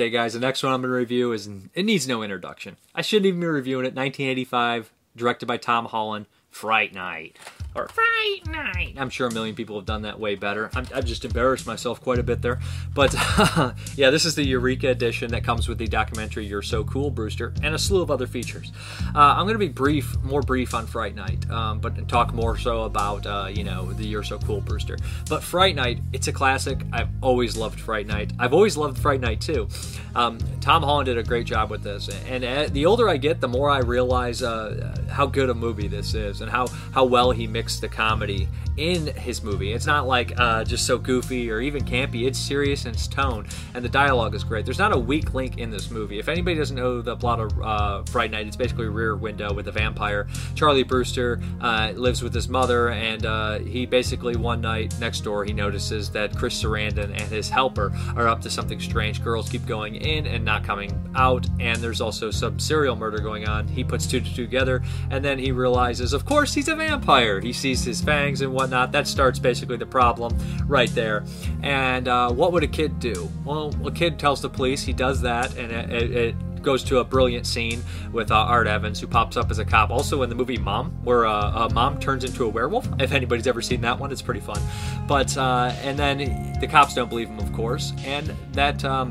Okay, guys, the next one I'm going to review is it needs no introduction. I shouldn't even be reviewing it. 1985, directed by Tom Holland, Fright Night or Fright Night. I'm sure a million people have done that way better. i have just embarrassed myself quite a bit there. But yeah, this is the Eureka edition that comes with the documentary You're So Cool, Brewster, and a slew of other features. Uh, I'm going to be brief, more brief on Fright Night, um, but talk more so about, uh, you know, the You're So Cool, Brewster. But Fright Night, it's a classic. I've always loved Fright Night. I've always loved Fright Night too. Um, Tom Holland did a great job with this. And uh, the older I get, the more I realize uh, how good a movie this is and how, how well he made mix the comedy in his movie. It's not like uh, just so goofy or even campy. It's serious in its tone, and the dialogue is great. There's not a weak link in this movie. If anybody doesn't know the plot of uh, Fright Night, it's basically Rear Window with a vampire. Charlie Brewster uh, lives with his mother, and uh, he basically one night next door he notices that Chris Sarandon and his helper are up to something strange. Girls keep going in and not coming out, and there's also some serial murder going on. He puts two to two together, and then he realizes, of course, he's a vampire. He sees his fangs and whatnot. That starts basically the problem right there. And uh, what would a kid do? Well, a kid tells the police. He does that, and it, it, it goes to a brilliant scene with uh, Art Evans, who pops up as a cop. Also in the movie Mom, where uh, a mom turns into a werewolf. If anybody's ever seen that one, it's pretty fun. But uh, and then the cops don't believe him, of course, and that. Um,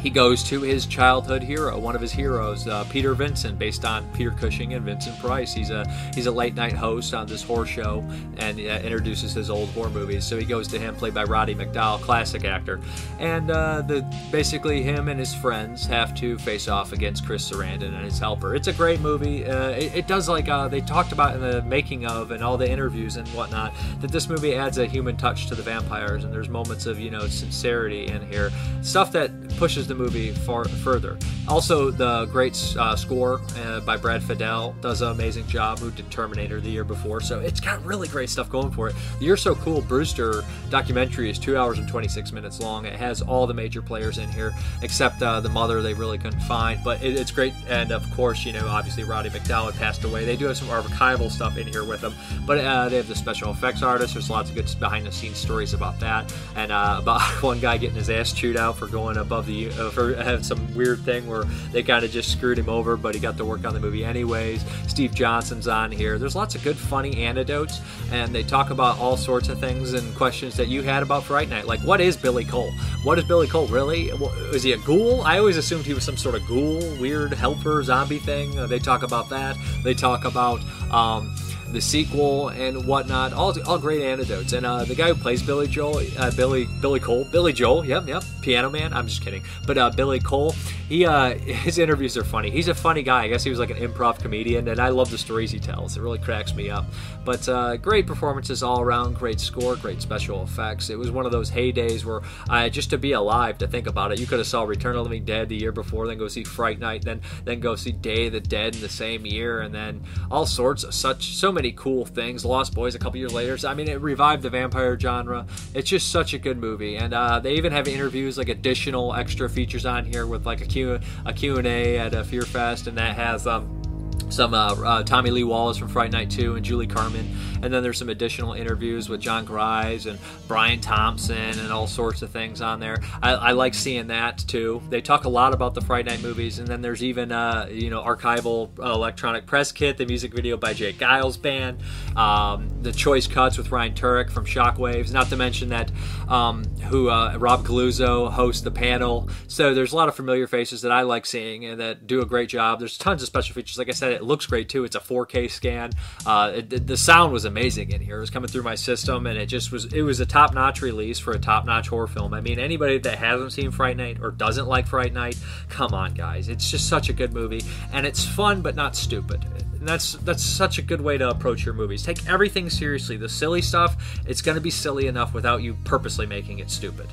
he goes to his childhood hero, one of his heroes, uh, Peter Vincent, based on Peter Cushing and Vincent Price. He's a he's a late night host on this horror show and uh, introduces his old horror movies. So he goes to him, played by Roddy McDowall, classic actor, and uh, the basically him and his friends have to face off against Chris Sarandon and his helper. It's a great movie. Uh, it, it, does like uh, they talked about in the making of and all the interviews and whatnot that this movie adds a human touch to the vampires and there's moments of you know sincerity in here, stuff that pushes the movie far further. Also, the great uh, score uh, by Brad Fiedel does an amazing job. Who did Terminator the year before, so it's got really great stuff going for it. The You're So Cool Brewster documentary is two hours and 26 minutes long. It has all the major players in here except uh, the mother they really couldn't find, but it, it's great. And of course, you know, obviously Roddy McDowall passed away. They do have some archival stuff in here with them, but uh, they have the special effects artists. There's lots of good behind the scenes stories about that, and uh, about one guy getting his ass chewed out for going above the for having some weird thing where they kind of just screwed him over, but he got to work on the movie anyways. Steve Johnson's on here. There's lots of good, funny anecdotes, and they talk about all sorts of things and questions that you had about Fright Night. Like, what is Billy Cole? What is Billy Cole really? Is he a ghoul? I always assumed he was some sort of ghoul, weird helper, zombie thing. Uh, they talk about that. They talk about. Um, the sequel and whatnot. All, all great anecdotes. And uh, the guy who plays Billy Joel, uh, Billy Billy Cole, Billy Joel, yep, yep, Piano Man. I'm just kidding. But uh, Billy Cole, he uh, his interviews are funny. He's a funny guy. I guess he was like an improv comedian, and I love the stories he tells. It really cracks me up. But uh, great performances all around. Great score. Great special effects. It was one of those heydays where uh, just to be alive, to think about it, you could have saw Return of the Living Dead the year before, then go see Fright Night, then then go see Day of the Dead in the same year, and then all sorts of such so many cool things. Lost Boys a couple years later. So, I mean, it revived the vampire genre. It's just such a good movie, and uh, they even have interviews, like additional extra features on here with like a Q a Q and A at a Fear Fest, and that has um, some uh, uh, Tommy Lee Wallace from Fright Night 2 and Julie Carmen. And then there's some additional interviews with Jon Gries and Brian Thompson and all sorts of things on there. I, I like seeing that too. They talk a lot about the Fright Night movies, and then there's even uh, you know archival uh, electronic press kit, the music video by J. Geils Band, um, the choice cuts with Ryan Turek from Shockwaves. Not to mention that um, who uh, Rob Galluzzo hosts the panel. So there's a lot of familiar faces that I like seeing and that do a great job. There's tons of special features. Like I said, it looks great too. It's a 4K scan. Uh, it, the sound was amazing in here. It was coming through my system, and it just was. It was a top notch release for a top notch horror film. I mean, anybody that hasn't seen Fright Night or doesn't like Fright Night, come on, guys. It's just such a good movie, and it's fun but not stupid. And that's that's such a good way to approach your movies. Take everything seriously. The silly stuff, it's going to be silly enough without you purposely making it stupid.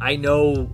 I know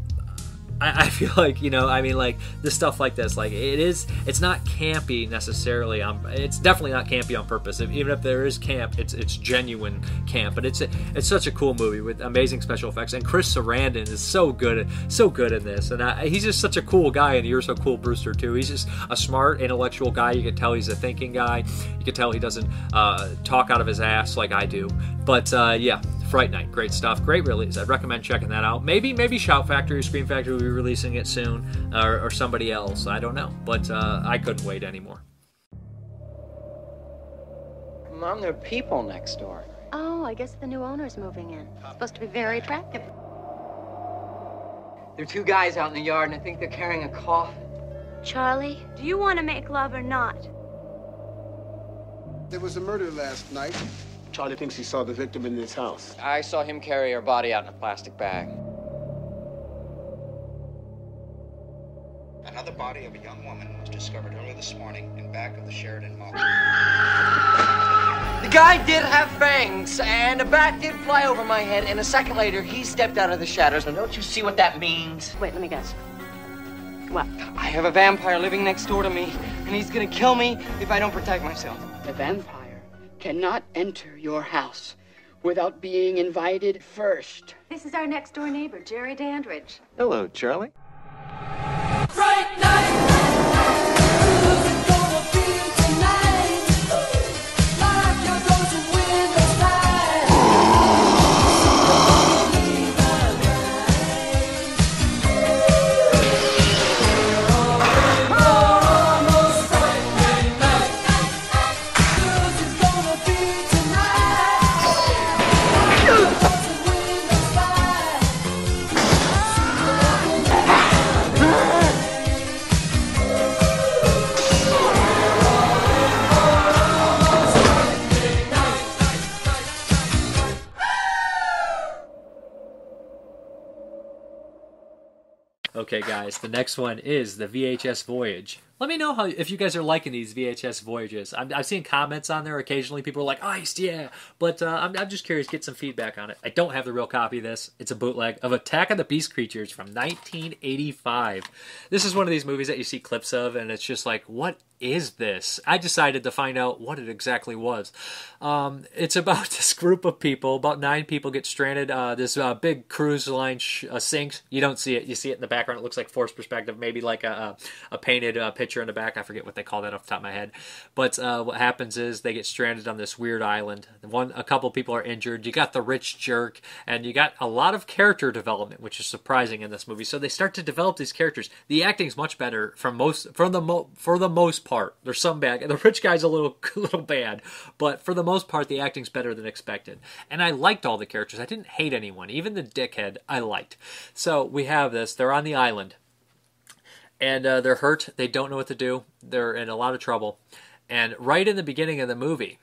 I, I feel like you know i mean like the stuff like this like it is it's not campy necessarily on it's definitely not campy on purpose. If, even if there is camp it's it's genuine camp but it's it's such a cool movie with amazing special effects and chris sarandon is so good so good in this and I, he's just such a cool guy and you're so cool brewster too. He's just a smart intellectual guy. You can tell he's a thinking guy. You can tell he doesn't uh, talk out of his ass like i do. But uh, yeah Fright Night, great stuff, great release. I'd recommend checking that out. Maybe, maybe Shout Factory, or Scream Factory will be releasing it soon, or, or somebody else. I don't know, but uh, I couldn't wait anymore. Mom, there are people next door. Oh, I guess the new owner's moving in. It's supposed to be very attractive. There are two guys out in the yard, and I think they're carrying a coffin. Charlie, do you want to make love or not? There was a murder last night. Charlie thinks he saw the victim in this house. I saw him carry her body out in a plastic bag. Another body of a young woman was discovered early this morning in back of the Sheridan Mall. The guy did have fangs, and a bat did fly over my head, and a second later, he stepped out of the shadows. Now, don't you see what that means? Wait, let me guess. What? I have a vampire living next door to me, and he's gonna kill me if I don't protect myself. The vampire cannot enter your house without being invited first. This is our next door neighbor, Jerry Dandridge. Hello, Charlie. The next one is the VHS Voyage. Let me know how if you guys are liking these VHS voyages. I'm, I've seen comments on there occasionally. People are like, "Iced, yeah," but uh, I'm, I'm just curious. Get some feedback on it. I don't have the real copy of this. It's a bootleg of Attack of the Beast Creatures from 1985. This is one of these movies that you see clips of, and it's just like, what is this? I decided to find out what it exactly was. Um, it's about this group of people. About nine people get stranded. Uh, this uh, big cruise line sh- uh, sinks. You don't see it. You see it in the background. It looks like forced perspective, maybe like a, a, a painted uh, picture in the back. I forget what they call that off the top of my head. But uh, what happens is they get stranded on this weird island. One, a couple people are injured. You got the rich jerk, and you got a lot of character development, which is surprising in this movie. So they start to develop these characters. The acting's much better from most, from the mo- for the most part. There's some bad. The rich guy's a little, a little bad, but for the most part, the acting's better than expected. And I liked all the characters. I didn't hate anyone, even the dickhead. I liked. So we have this. They're on the island and uh, they're hurt. They don't know what to do. They're in a lot of trouble. And right in the beginning of the movie,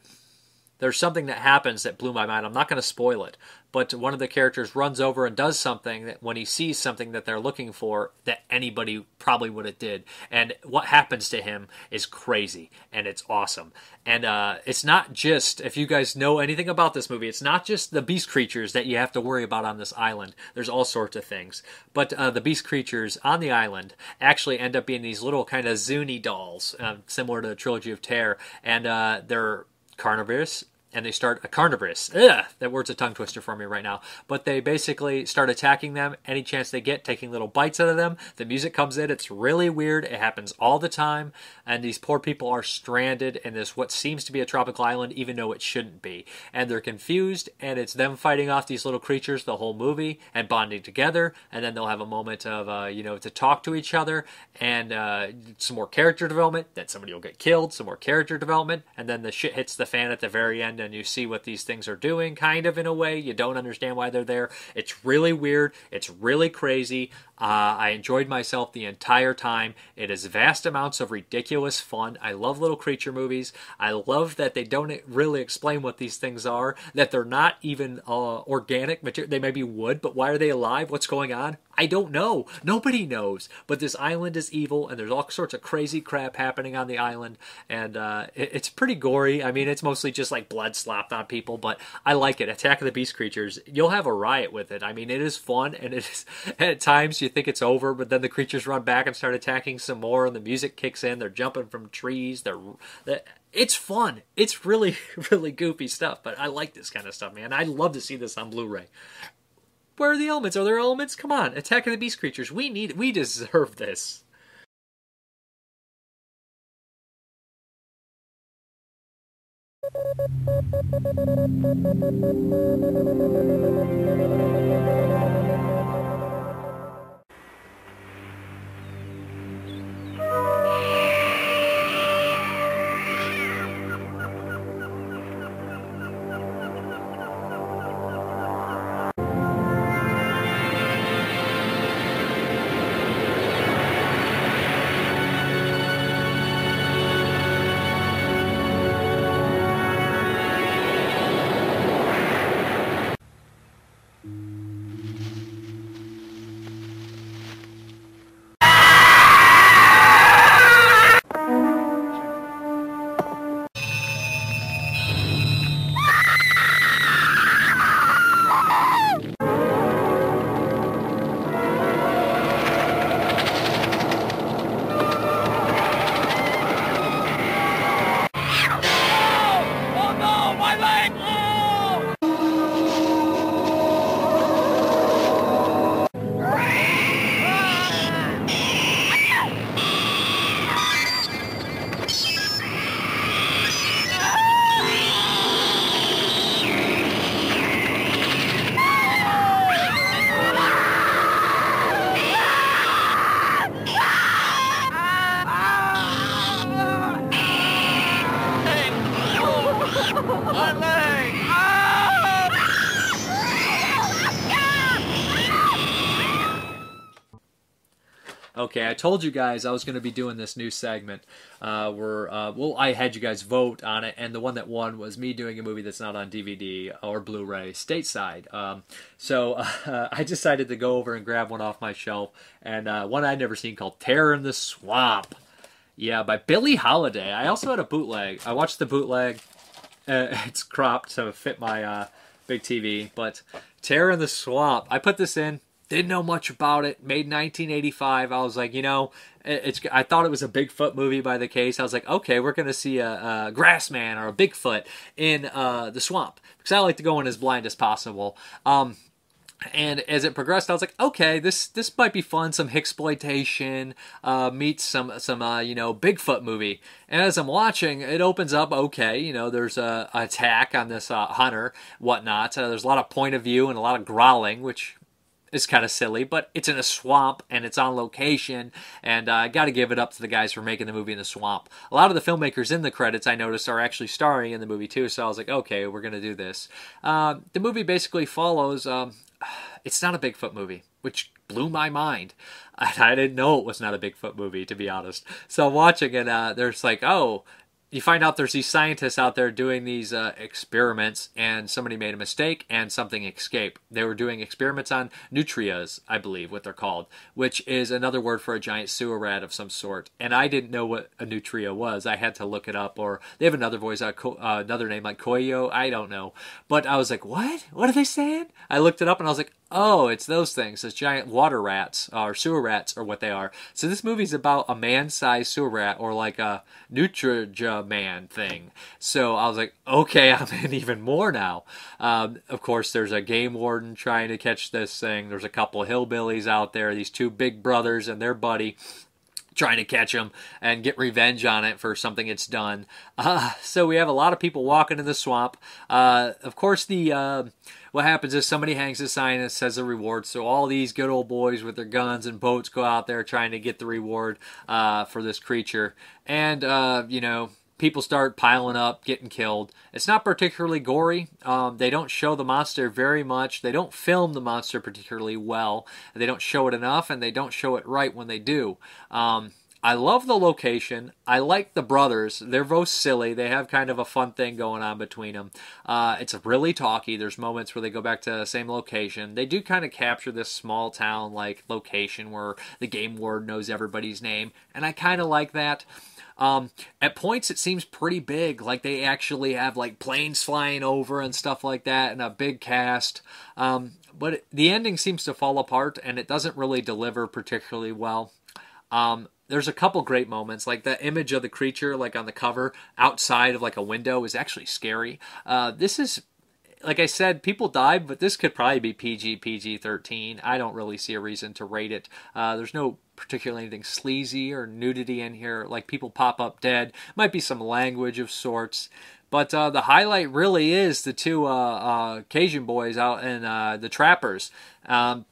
there's something that happens that blew my mind. I'm not going to spoil it, but one of the characters runs over and does something that when he sees something that they're looking for that anybody probably would have did. And what happens to him is crazy and it's awesome. And uh, it's not just if you guys know anything about this movie, it's not just the beast creatures that you have to worry about on this island. There's all sorts of things, but uh, the beast creatures on the island actually end up being these little kind of Zuni dolls, um, similar to the Trilogy of Terror, and uh, they're carnivorous and they start a carnivorous. Ugh, that word's a tongue twister for me right now. But they basically start attacking them any chance they get, taking little bites out of them. The music comes in. It's really weird. It happens all the time. And these poor people are stranded in this what seems to be a tropical island, even though it shouldn't be. And they're confused. And it's them fighting off these little creatures the whole movie and bonding together. And then they'll have a moment of uh, you know to talk to each other and uh, some more character development. Then somebody will get killed. Some more character development. And then the shit hits the fan at the very end and you see what these things are doing, kind of in a way. You don't understand why they're there. It's really weird. It's really crazy. Uh, I enjoyed myself the entire time. It is vast amounts of ridiculous fun. I love little creature movies. I love that they don't really explain what these things are, that they're not even uh, organic material. They may be wood, but why are they alive? What's going on? I don't know. Nobody knows. But this island is evil, and there's all sorts of crazy crap happening on the island, and uh, it, it's pretty gory. I mean, it's mostly just like blood slapped on people, but I like it. Attack of the Beast Creatures. You'll have a riot with it. I mean, it is fun, and it is at times you think it's over, but then the creatures run back and start attacking some more, and the music kicks in. They're jumping from trees. They're, they're it's fun. It's really, really goofy stuff, but I like this kind of stuff, man. I'd love to see this on Blu-ray. Where are the elements? Are there elements? Come on, Attack of the Beast creatures. We need. We deserve this. Told you guys I was going to be doing this new segment uh, where, uh, well, I had you guys vote on it, and the one that won was me doing a movie that's not on DVD or Blu-ray stateside. Um, so uh, I decided to go over and grab one off my shelf, and uh, one I'd never seen called Terror in the Swamp. Yeah, by Billie Holiday. I also had a bootleg. I watched the bootleg. Uh, it's cropped to fit my uh, big TV, but Terror in the Swamp. I put this in didn't know much about it. Made 1985. I was like, you know, it's. I thought it was a Bigfoot movie by the case. I was like, okay, we're gonna see a, a grassman or a Bigfoot in uh, the swamp because I like to go in as blind as possible. Um, and as it progressed, I was like, okay, this this might be fun. Some exploitation uh, meets some some uh, you know Bigfoot movie. And as I'm watching, it opens up. Okay, you know, there's a, a attack on this uh, hunter, whatnot. Uh, there's a lot of point of view and a lot of growling, which is kind of silly, but it's in a swamp and it's on location, and I got to give it up to the guys for making the movie in the swamp. A lot of the filmmakers in the credits I noticed are actually starring in the movie too, so I was like, okay, we're gonna do this. Uh, the movie basically follows. Um, it's not a Bigfoot movie, which blew my mind. I didn't know it was not a Bigfoot movie, to be honest. So watching it, uh, there's like, oh, you find out there's these scientists out there doing these uh, experiments, and somebody made a mistake and something escaped. They were doing experiments on nutrias, I believe, what they're called, which is another word for a giant sewer rat of some sort. And I didn't know what a nutria was. I had to look it up, or they have another voice, uh, co- uh, another name like Koyo. I don't know, but I was like, what? What are they saying? I looked it up, and I was like, oh, it's those things. Those giant water rats or sewer rats or what they are. So this movie's about a man-sized sewer rat or like a Nutria man thing. So I was like, okay, I'm in even more now. Um, of course, there's a game warden trying to catch this thing. There's a couple hillbillies out there. These two big brothers and their buddy trying to catch him and get revenge on it for something it's done. Uh, so we have a lot of people walking in the swamp. Uh, of course, the uh, what happens is somebody hangs a sign that says a reward. So all these good old boys with their guns and boats go out there trying to get the reward uh, for this creature, and uh, you know people start piling up, getting killed. It's not particularly gory. Um, they don't show the monster very much. They don't film the monster particularly well. They don't show it enough, and they don't show it right when they do. Um, I love the location. I like the brothers. They're both silly. They have kind of a fun thing going on between them. Uh, it's really talky. There's moments where they go back to the same location. They do kind of capture this small town like location where the game ward knows everybody's name, and I kind of like that. Um, at points, it seems pretty big. Like they actually have like planes flying over and stuff like that, and a big cast. Um, but the ending seems to fall apart, and it doesn't really deliver particularly well. Um, there's a couple great moments, like the image of the creature, like on the cover outside of like a window, is actually scary. Uh, this is like I said, people died, but this could probably be PG, PG 13. I don't really see a reason to rate it. Uh, there's no particularly anything sleazy or nudity in here. Like people pop up dead. Might be some language of sorts. But uh, the highlight really is the two uh, uh Cajun boys out in uh, the Trappers. Um,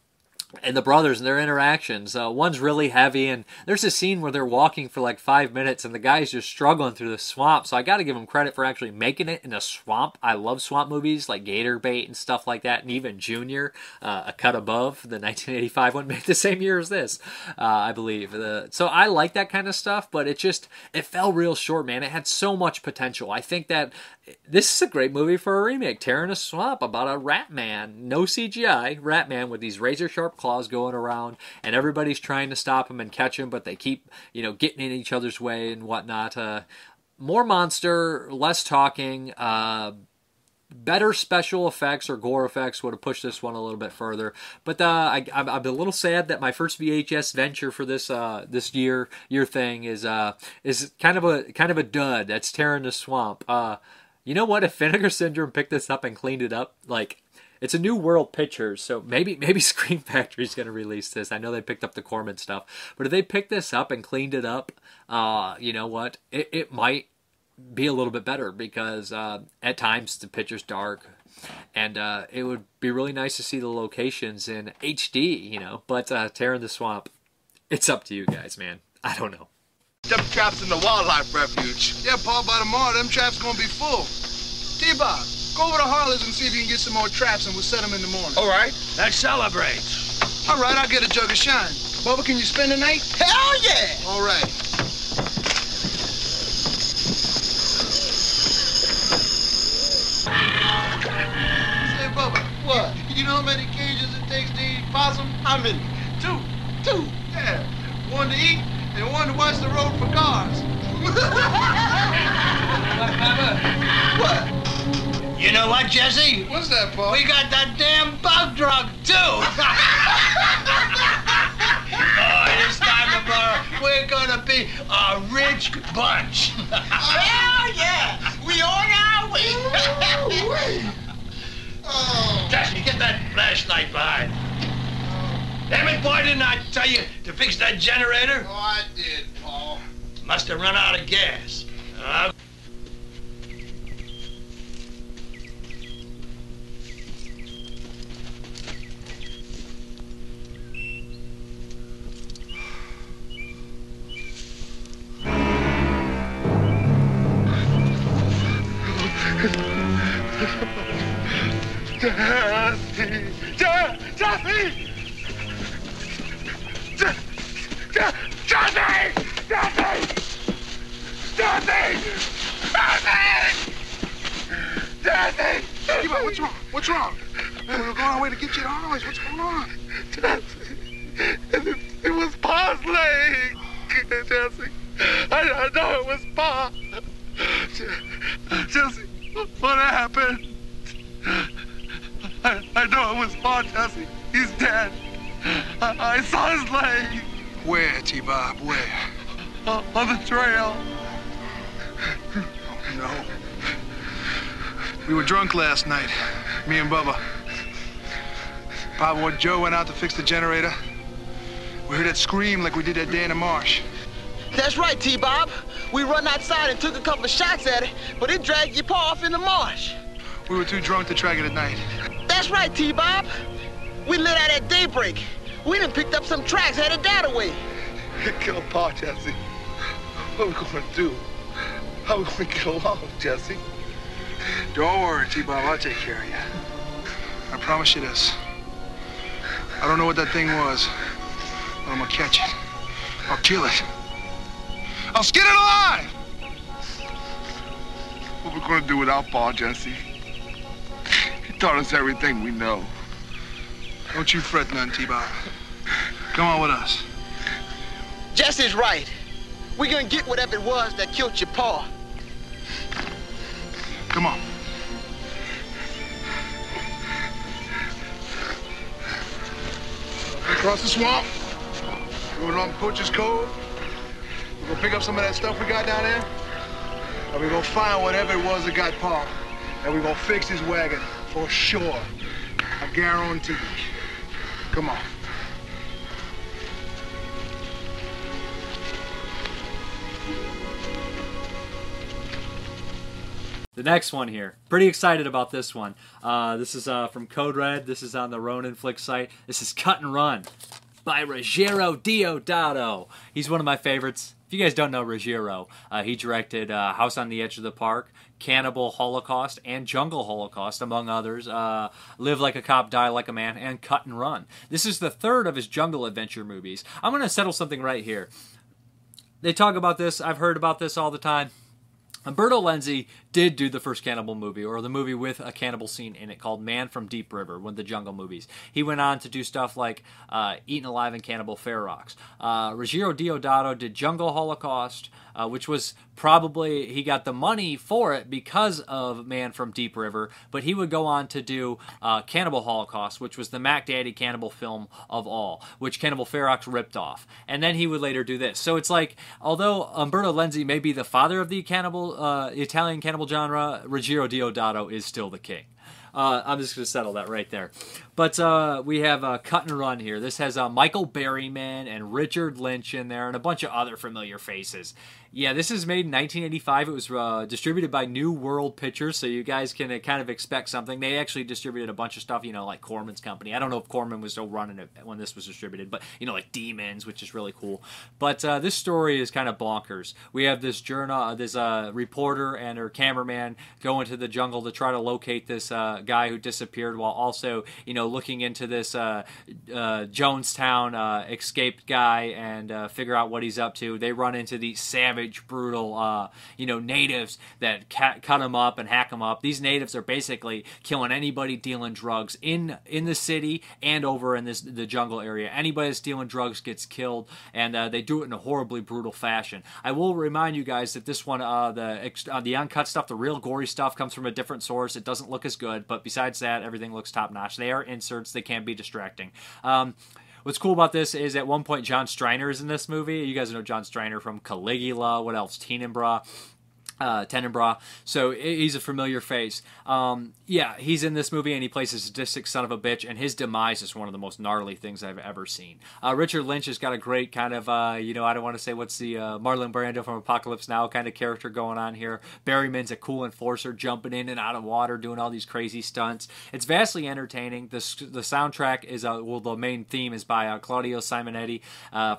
and the brothers and their interactions. Uh, one's really heavy, and there's a scene where they're walking for like five minutes, and the guy's just struggling through the swamp. So I got to give him credit for actually making it in a swamp. I love swamp movies like Gator Bait and stuff like that, and even Junior, uh, a cut above the 1985 one, made the same year as this, uh, I believe. so I like that kind of stuff, but it just it fell real short, man. It had so much potential. I think that this is a great movie for a remake. Tearing a Swamp about a rat man, no CGI, rat man with these razor sharp claws going around, and everybody's trying to stop him and catch him, but they keep, you know, getting in each other's way and whatnot. Uh, more monster, less talking. Uh, better special effects or gore effects would have pushed this one a little bit further. But uh, I, am a little sad that my first VHS venture for this uh, this year year thing is uh, is kind of a kind of a dud. That's Terror in the Swamp. Uh, you know what? If Vinegar Syndrome picked this up and cleaned it up, like it's a new world pictures, so maybe maybe Scream Factory's going to release this. I know they picked up the Corman stuff, but if they picked this up and cleaned it up, uh, you know what? It, it might be a little bit better because uh, at times the picture's dark, and uh, it would be really nice to see the locations in HD, you know. But uh, Terror in the Swamp, it's up to you guys, man. I don't know. Them traps in the wildlife refuge. Yeah, Paul, by tomorrow, them traps gonna be full. T-Bob, go over to Harley's and see if you can get some more traps and we'll set them in the morning. All right. Let's celebrate. All right, I'll get a jug of shine. Bubba, can you spend the night? Hell yeah! All right. Say, Bubba. What? You know how many cages it takes to eat possum? How many? Two. Two. Yeah. One to eat and one to watch the road for cars. Bubba. What? You know what, Jesse? What's that, Paul? We got that damn bug drug, too. oh, this time tomorrow, we're gonna be a rich bunch. Hell yeah! We on our way. oh. Jesse, get that flashlight behind. Damn it, boy, didn't I tell you to fix that generator? Oh, I did, Paul. Must have run out of gas. Uh, Jesse! Je- Jesse! Je- Je- Jesse! Jesse! Eva, what's wrong? What's wrong? We're going our way to get you to Harley's. What's going on? Jesse, it, it was Pa's leg, Jesse. I, I know it was Pa. Jesse, what happened? I, I know it was Pa, Jesse. He's dead. I, I saw his leg Where, T-Bob? Where? uh, on the trail. Oh, no. We were drunk last night, me and Bubba. Papa and Joe went out to fix the generator. We heard that scream like we did that day in the marsh. That's right, T-Bob. We run outside and took a couple of shots at it, but it dragged your paw off in the marsh. We were too drunk to track it at night. That's right, T-Bob. We lit out at daybreak. We done picked up some tracks headed that way. Kill Pa, Jesse. What are we gonna do? How are we gonna get along, Jesse? Don't worry, T-Bob. I'll take care of you. I promise you this. I don't know what that thing was, but I'm gonna catch it. I'll kill it. I'll skin it alive! What we gonna do without Pa, Jesse? He taught us everything we know. Don't you fret none, T-Bob. Come on with us. Jesse's right. We're gonna get whatever it was that killed your paw. Come on. Across the swamp. Going on Poacher's Cove. Gonna pick up some of that stuff we got down there. And we're gonna find whatever it was that got Paul. And we're gonna fix his wagon for sure. I guarantee. Come on. The next one here. Pretty excited about this one. Uh, this is uh, from Code Red. This is on the Ronin Flix site. This is Cut and Run by Ruggero Deodato. He's one of my favorites. If you guys don't know Ruggero, uh, he directed uh, House on the Edge of the Park, Cannibal Holocaust, and Jungle Holocaust, among others. Uh, Live Like a Cop, Die Like a Man, and Cut and Run. This is the third of his jungle adventure movies. I'm going to settle something right here. They talk about this. I've heard about this all the time. Umberto Lenzi did do the first cannibal movie, or the movie with a cannibal scene in it, called Man from Deep River, one of the jungle movies. He went on to do stuff like uh, Eaten Alive and Cannibal Ferox. Uh, Ruggero Deodato did Jungle Holocaust, uh, which was probably, he got the money for it because of Man from Deep River, but he would go on to do uh, Cannibal Holocaust, which was the Mac Daddy cannibal film of all, which Cannibal Ferox ripped off. And then he would later do this. So it's like, although Umberto Lenzi may be the father of the cannibal, uh, Italian cannibal genre, Ruggero Deodato is still the king. Uh, I'm just going to settle that right there. But uh, we have uh, Cut and Run here. This has uh, Michael Berryman and Richard Lynch in there and a bunch of other familiar faces. Yeah, this is made in 1985. It was uh, distributed by New World Pictures, so you guys can uh, kind of expect something. They actually distributed a bunch of stuff, you know, like Corman's company. I don't know if Corman was still running it when this was distributed, but, you know, like Demons, which is really cool. But uh, this story is kind of bonkers. We have this journal, this reporter and her cameraman go into the jungle to try to locate this guy who disappeared while also, you know, looking into this uh, uh, Jonestown uh, escaped guy and figure out what he's up to. They run into these savage, brutal, you know, natives that cut him up and hack him up. These natives are basically killing anybody dealing drugs in in the city and over in this the jungle area. Anybody that's dealing drugs gets killed, and they do it in a horribly brutal fashion. I will remind you guys that this one, the the uncut stuff, the real gory stuff, comes from a different source. It doesn't look as good, but besides that, everything looks top notch. They are inserts; they can be distracting. Um, What's cool about this is at one point John Steiner is in this movie. You guys know John Steiner from Caligula. What else? Tenebrae uh, Tenebrae. So he's a familiar face. Um, yeah, he's in this movie and he plays a sadistic son of a bitch, and his demise is one of the most gnarly things I've ever seen. Uh, Richard Lynch has got a great kind of, uh, you know, I don't want to say what's the uh, Marlon Brando from Apocalypse Now kind of character going on here. Berryman's a cool enforcer jumping in and out of water, doing all these crazy stunts. It's vastly entertaining. The, the soundtrack is, uh, well, the main theme is by uh, Claudio Simonetti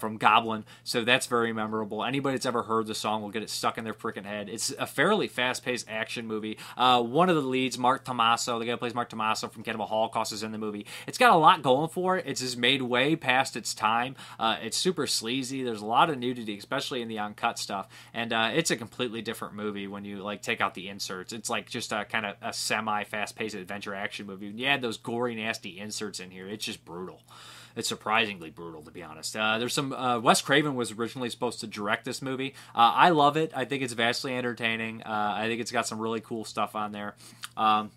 from Goblin, so that's very memorable. Anybody that's ever heard the song will get it stuck in their freaking head. It's a fairly fast-paced action movie. Uh, one of the leads, Mark Tomaso, the guy who plays Mark Tomaso from Cannibal Holocaust, is in the movie. It's got a lot going for it. It's just made way past its time. Uh, it's super sleazy. There's a lot of nudity, especially in the uncut stuff, and uh, it's a completely different movie when you like take out the inserts. It's like just a kind of a semi-fast-paced adventure action movie. When you add those gory, nasty inserts in here, it's just brutal it's surprisingly brutal to be honest. Uh, there's some uh, Wes Craven was originally supposed to direct this movie. Uh, I love it. I think it's vastly entertaining. Uh, I think it's got some really cool stuff on there. Um,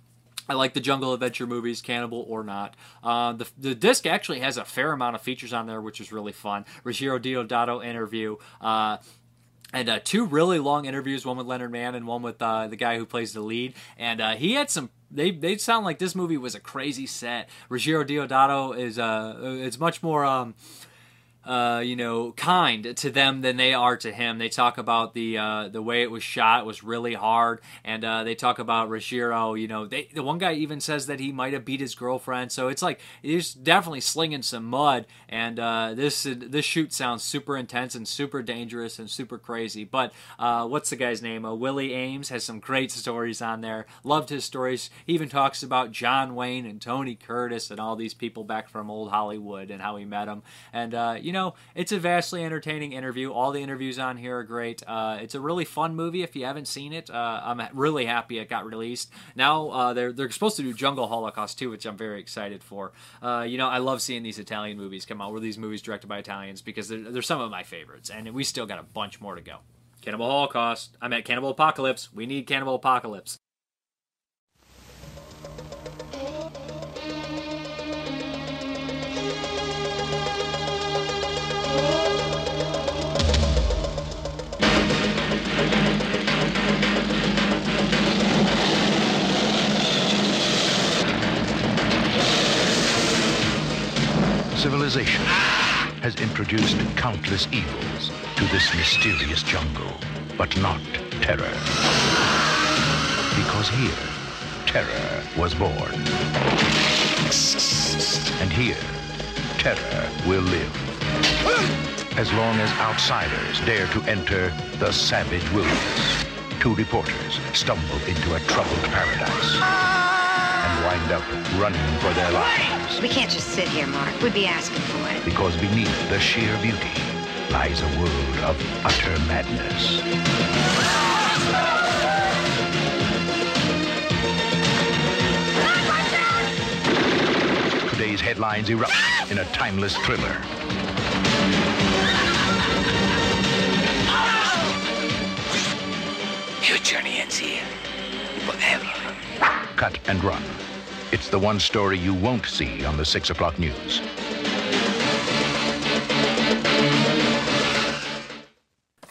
I like the jungle adventure movies, Cannibal or not. Uh, the the disc actually has a fair amount of features on there, which is really fun. Ruggero Deodato interview. Uh, and uh, two really long interviews, one with Leonard Mann and one with uh, the guy who plays the lead. And uh, he had some. They they sound like this movie was a crazy set. Ruggero Deodato is uh it's much more um uh, you know, kind to them than they are to him. They talk about the uh, the way it was shot was really hard, and uh, they talk about Ruggero. You know, they, the one guy even says that he might have beat his girlfriend. So it's like he's definitely slinging some mud, and uh, this this shoot sounds super intense and super dangerous and super crazy. But uh, what's the guy's name? Uh, Willie Aames has some great stories on there. Loved his stories. He even talks about John Wayne and Tony Curtis and all these people back from old Hollywood and how he met them. And you know, it's a vastly entertaining interview. All the interviews on here are great. Uh, it's a really fun movie. If you haven't seen it, uh, I'm really happy it got released. Now uh, they're they're supposed to do Jungle Holocaust too, which I'm very excited for. Uh, you know, I love seeing these Italian movies come out. Were these movies directed by Italians because they're, they're some of my favorites, and we still got a bunch more to go. Cannibal Holocaust. I'm at Cannibal Apocalypse. We need Cannibal Apocalypse. Civilization has introduced countless evils to this mysterious jungle, but not terror. Because here, terror was born. And here, terror will live. As long as outsiders dare to enter the savage wilderness, two reporters stumble into a troubled paradise wind up running for their lives. We can't just sit here, Mark. We'd be asking for it. Because beneath the sheer beauty lies a world of utter madness. Today's headlines erupt in a timeless thriller. Your journey ends here. Forever. Cut and run. It's the one story you won't see on the 6 o'clock news.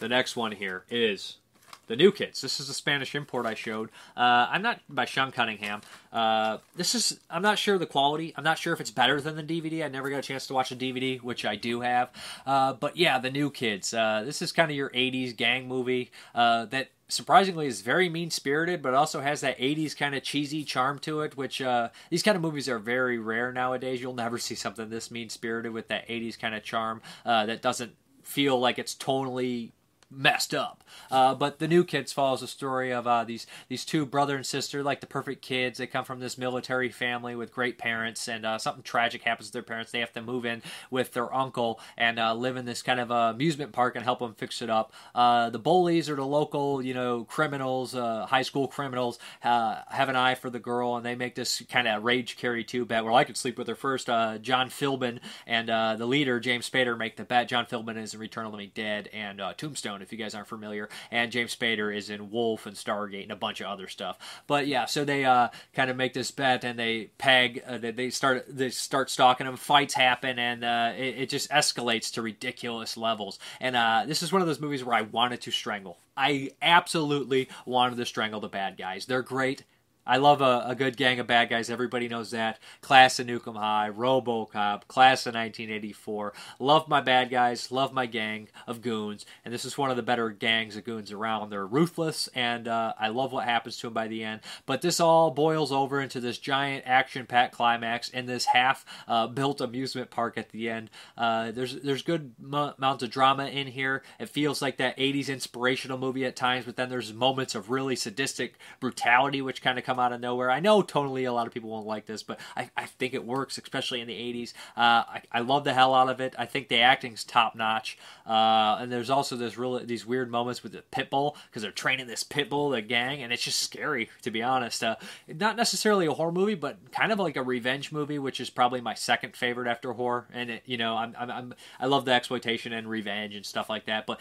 The next one here is the new kids. This is the Spanish import I showed. Uh, I'm not by Sean Cunningham. Uh, this is I'm not sure the quality. I'm not sure if it's better than the DVD. I never got a chance to watch the DVD, which I do have. Uh, but yeah, the new kids. Uh, this is kind of your '80s gang movie uh, that surprisingly is very mean spirited, but also has that 80s kind of cheesy charm to it, which uh, these kind of movies are very rare nowadays. You'll never see something this mean spirited with that 80s kind of charm uh, that doesn't feel like it's tonally messed up. Uh, but the New Kids follows the story of uh, these these two brother and sister, like the perfect kids. They come from this military family with great parents, and uh, something tragic happens to their parents. They have to move in with their uncle and uh, live in this kind of uh, amusement park and help them fix it up. Uh, the bullies are the local, you know, criminals, high school criminals, have an eye for the girl, and they make this kind of rage carry two bet. Well, I could sleep with her first. John Philbin and the leader James Spader make the bet. John Philbin is in Return of the Living Dead and Tombstone, if you guys aren't familiar, and James Spader is in Wolf and Stargate and a bunch of other stuff. But yeah, so they uh, kind of make this bet and they peg. Uh, they- they start they start stalking him. Fights happen and uh, it, it just escalates to ridiculous levels. And uh, this is one of those movies where I wanted to strangle. I absolutely wanted to strangle the bad guys. They're great. I love a, a good gang of bad guys. Everybody knows that. Class of Nuke 'Em High, RoboCop, Class of 1984. Love my bad guys. Love my gang of goons. And this is one of the better gangs of goons around. They're ruthless, and uh, I love what happens to them by the end. But this all boils over into this giant action-packed climax in this half-built amusement park at the end. Uh, there's there's good m- amounts of drama in here. It feels like that 80s inspirational movie at times, but then there's moments of really sadistic brutality which kind of come out of nowhere. I know totally a lot of people won't like this, but I, I think it works, especially in the 80s. Uh, I, I love the hell out of it. I think the acting's top notch. Uh, and there's also this really these weird moments with the pit bull because they're training this pit bull, the gang, and it's just scary to be honest. Uh, not necessarily a horror movie, but kind of like a revenge movie, which is probably my second favorite after horror. And it, you know, I'm, I'm, I'm I love the exploitation and revenge and stuff like that, but.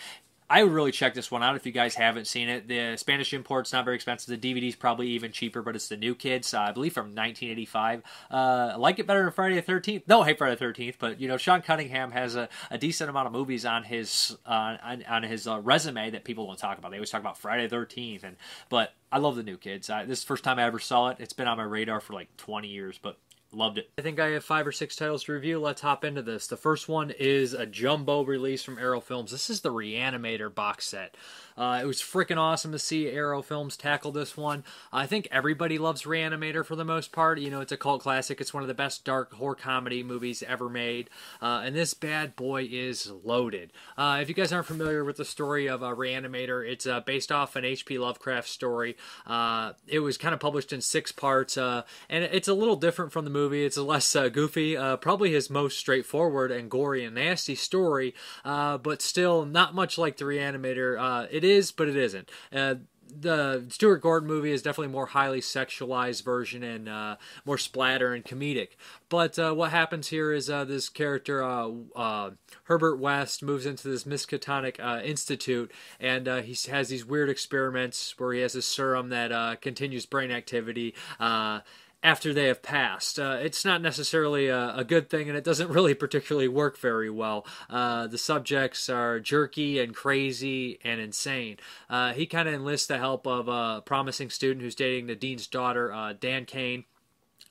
I would really check this one out if you guys haven't seen it. The Spanish import's not very expensive. The DVD's probably even cheaper, but it's the New Kids, uh, I believe from 1985. Uh, I like it better than Friday the 13th. No, hate Friday the 13th, but you know Sean Cunningham has a, a decent amount of movies on his uh, on, on his uh, resume that people don't talk about. They always talk about Friday the 13th, and but I love the New Kids. I, this is the first time I ever saw it. It's been on my radar for like 20 years, but Loved it. I think I have five or six titles to review. Let's hop into this. The first one is a jumbo release from Arrow Films. This is the Reanimator box set. Uh, it was freaking awesome to see Arrow Films tackle this one. I think everybody loves Reanimator for the most part. You know, it's a cult classic. It's one of the best dark horror comedy movies ever made. Uh, and this bad boy is loaded. Uh, if you guys aren't familiar with the story of uh, Reanimator, it's uh, based off an H.P. Lovecraft story. Uh, it was kind of published in six parts, uh, and it's a little different from the movie. It's less goofy, probably his most straightforward and gory and nasty story, but still not much like the Reanimator. Uh, it is, but it isn't. Uh, the Stuart Gordon movie is definitely more highly sexualized version and uh, more splatter and comedic. But uh, what happens here is uh, this character uh, uh, Herbert West moves into this Miskatonic uh, Institute, and he has these weird experiments where he has a serum that continues brain activity. After they have passed. Uh, it's not necessarily a, a, good thing, and it doesn't really particularly work very well. Uh, the subjects are jerky and crazy and insane. Uh, he kind of enlists the help of a promising student who's dating the dean's daughter, uh, Dan Cain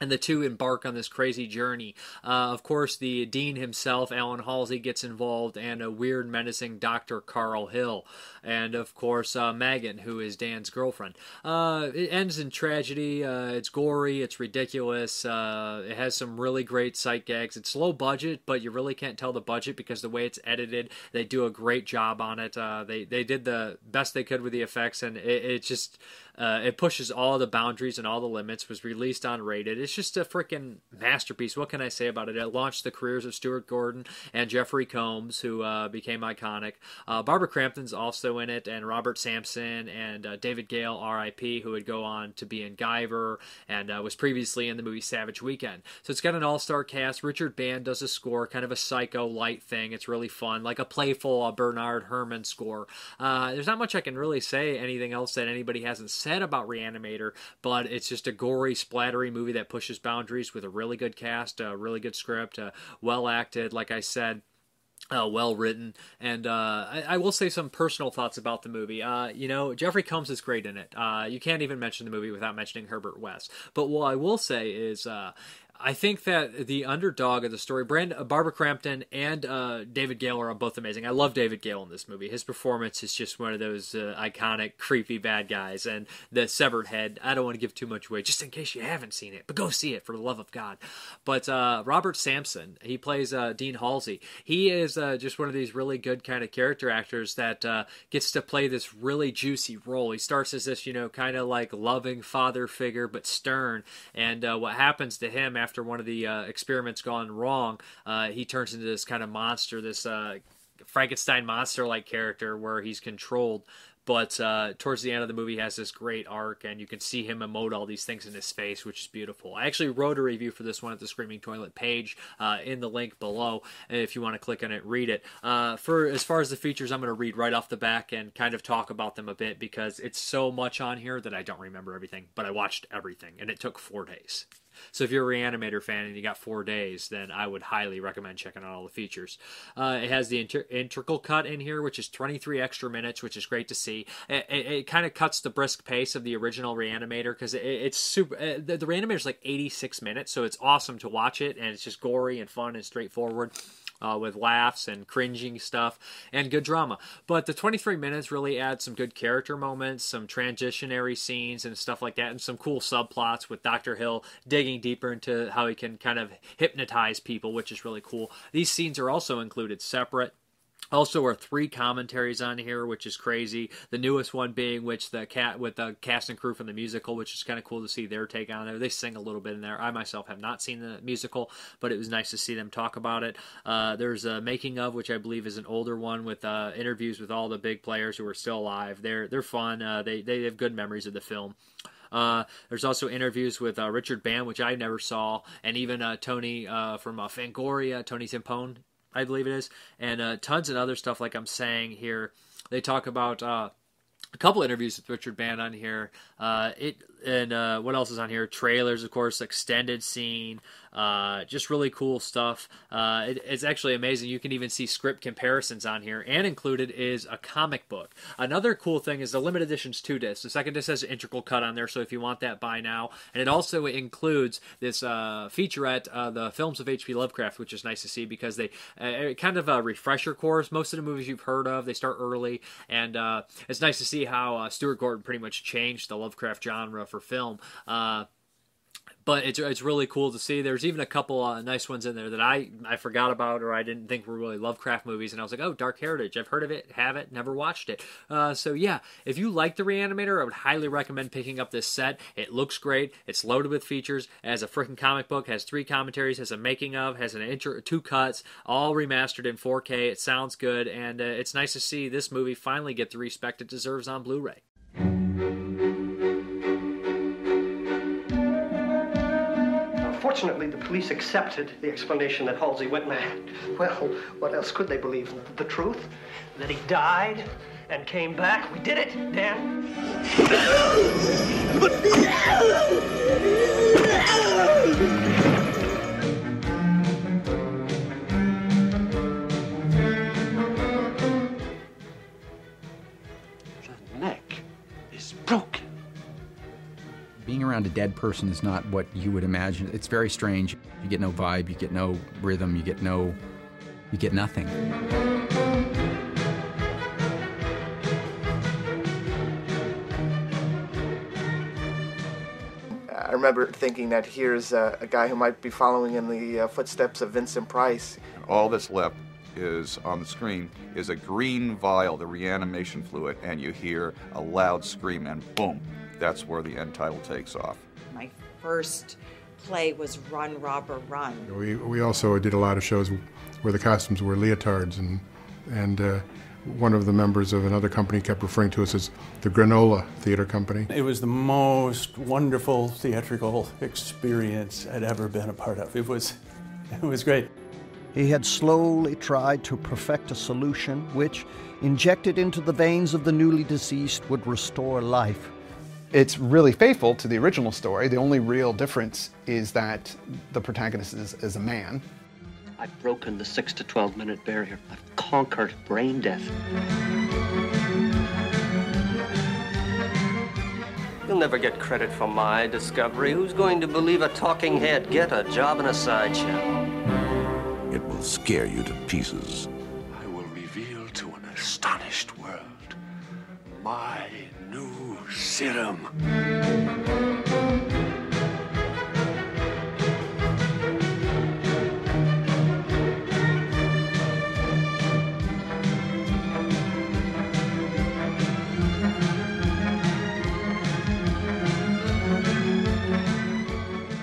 and the two embark on this crazy journey. Uh, of course, the dean himself, Alan Halsey, gets involved, and a weird, menacing Dr. Carl Hill. And of course, uh, Megan, who is Dan's girlfriend. Uh, it ends in tragedy. Uh, it's gory, it's ridiculous. Uh, it has some really great sight gags. It's low budget, but you really can't tell the budget because the way it's edited, they do a great job on it. Uh, they, they did the best they could with the effects, and it, it just. Uh, it pushes all the boundaries and all the limits. Was released on rated. It's just a freaking masterpiece. What can I say about it? It launched the careers of Stuart Gordon and Jeffrey Combs, who uh, became iconic. Uh, Barbara Crampton's also in it, and Robert Sampson and uh, David Gale, R.I.P., who would go on to be in Guyver and uh, was previously in the movie Savage Weekend. So it's got an all-star cast. Richard Band does a score, kind of a psycho light thing. It's really fun, like a playful uh, Bernard Herrmann score. there's not much I can really say anything else that anybody hasn't said about Reanimator, but it's just a gory, splattery movie that pushes boundaries with a really good cast, a really good script, uh, well acted. Like I said, uh, well written, and uh, I, I, will say some personal thoughts about the movie. Uh, you know, Jeffrey Combs is great in it. Uh, you can't even mention the movie without mentioning Herbert West. But what I will say is, uh, I think that the underdog of the story, Brand, uh, Barbara Crampton and uh, David Gale are both amazing. I love David Gale in this movie. His performance is just one of those uh, iconic, creepy bad guys. And the severed head, I don't want to give too much away, just in case you haven't seen it, but go see it for the love of God. But uh, Robert Sampson, he plays uh, Dean Halsey. He is uh, just one of these really good kind of character actors that gets to play this really juicy role. He starts as this, you know, kind of like loving father figure, but stern. And what happens to him after after one of the uh, experiments gone wrong, uh, he turns into this kind of monster, this uh, Frankenstein monster like character where he's controlled. But uh, towards the end of the movie, has this great arc, and you can see him emote all these things in his face, which is beautiful. I actually wrote a review for this one at the Screaming Toilet page uh, in the link below. If you want to click on it, read it. Uh, for as far as the features, I'm going to read right off the back and kind of talk about them a bit because it's so much on here that I don't remember everything. But I watched everything, and it took four days. So if you're a Reanimator fan and you got four days, then I would highly recommend checking out all the features. Uh, it has the inter- integral cut in here, which is 23 extra minutes, which is great to see. It, it, it kind of cuts the brisk pace of the original Reanimator because it, it's super. Uh, the, the Reanimator is like 86 minutes, so it's awesome to watch it, and it's just gory and fun and straightforward uh, with laughs and cringing stuff and good drama. But the 23 minutes really adds some good character moments, some transitionary scenes and stuff like that, and some cool subplots with Dr. Hill digging deeper into how he can kind of hypnotize people, which is really cool. These scenes are also included separate also, are three commentaries on here, which is crazy. The newest one being which the cat with the cast and crew from the musical, which is kind of cool to see their take on it. They sing a little bit in there. I myself have not seen the musical, but it was nice to see them talk about it. Uh, there's a making of, which I believe is an older one with uh, interviews with all the big players who are still alive. They're they're fun. Uh, they they have good memories of the film. Uh, there's also interviews with uh, Richard Band, which I never saw, and even uh, Tony uh, from uh, Fangoria, Tony Timpone, I believe it is, and uh, tons of other stuff. Like I'm saying here, they talk about uh, a couple interviews with Richard Band on here. Uh, it and uh, what else is on here? Trailers, of course, extended scene, uh, just really cool stuff. Uh, it, it's actually amazing. You can even see script comparisons on here, and included is a comic book. Another cool thing is the limited edition's two discs. The second disc has an integral cut on there, so if you want that, buy now. And it also includes this uh, featurette, uh, the films of H.P. Lovecraft, which is nice to see because they uh, kind of a refresher course. Most of the movies you've heard of, they start early, and it's nice to see how Stuart Gordon pretty much changed the Lovecraft genre for film. Uh, but it's it's really cool to see. There's even a couple uh, nice ones in there that I I forgot about or I didn't think were really Lovecraft movies, and I was like, oh, Dark Heritage, I've heard of it, have it, never watched it. Uh, so yeah, if you like the Reanimator, I would highly recommend picking up this set. It looks great. It's loaded with features. Has a freaking comic book, has three commentaries, has a making of, has an intro, two cuts, all remastered in 4K. It sounds good, and uh, it's nice to see this movie finally get the respect it deserves on Blu-ray. Fortunately, the police accepted the explanation that Halsey went mad. Well, what else could they believe? The truth? That he died and came back? We did it, Dan. The being around a dead person is not what you would imagine. It's very strange. You get no vibe, you get no rhythm, you get no, you get nothing. I remember thinking that here's a, a guy who might be following in the uh, footsteps of Vincent Price. All that's left is on the screen is a green vial, the reanimation fluid, and you hear a loud scream, and boom, that's where the end title takes off. My first play was Run, Robber, Run. We, we also did a lot of shows where the costumes were leotards, and, and uh, one of the members of another company kept referring to us as the Granola Theater Company. It was the most wonderful theatrical experience I'd ever been a part of. It was, it was great. He had slowly tried to perfect a solution which, injected into the veins of the newly deceased, would restore life. It's really faithful to the original story. The only real difference is that the protagonist is, is a man. I've broken the 6 to 12 minute barrier. I've conquered brain death. You'll never get credit for my discovery. Who's going to believe a talking head get a job in a sideshow? It will scare you to pieces. I will reveal to an astonished world my new serum.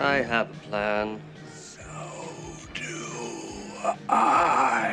I have a plan. So do I.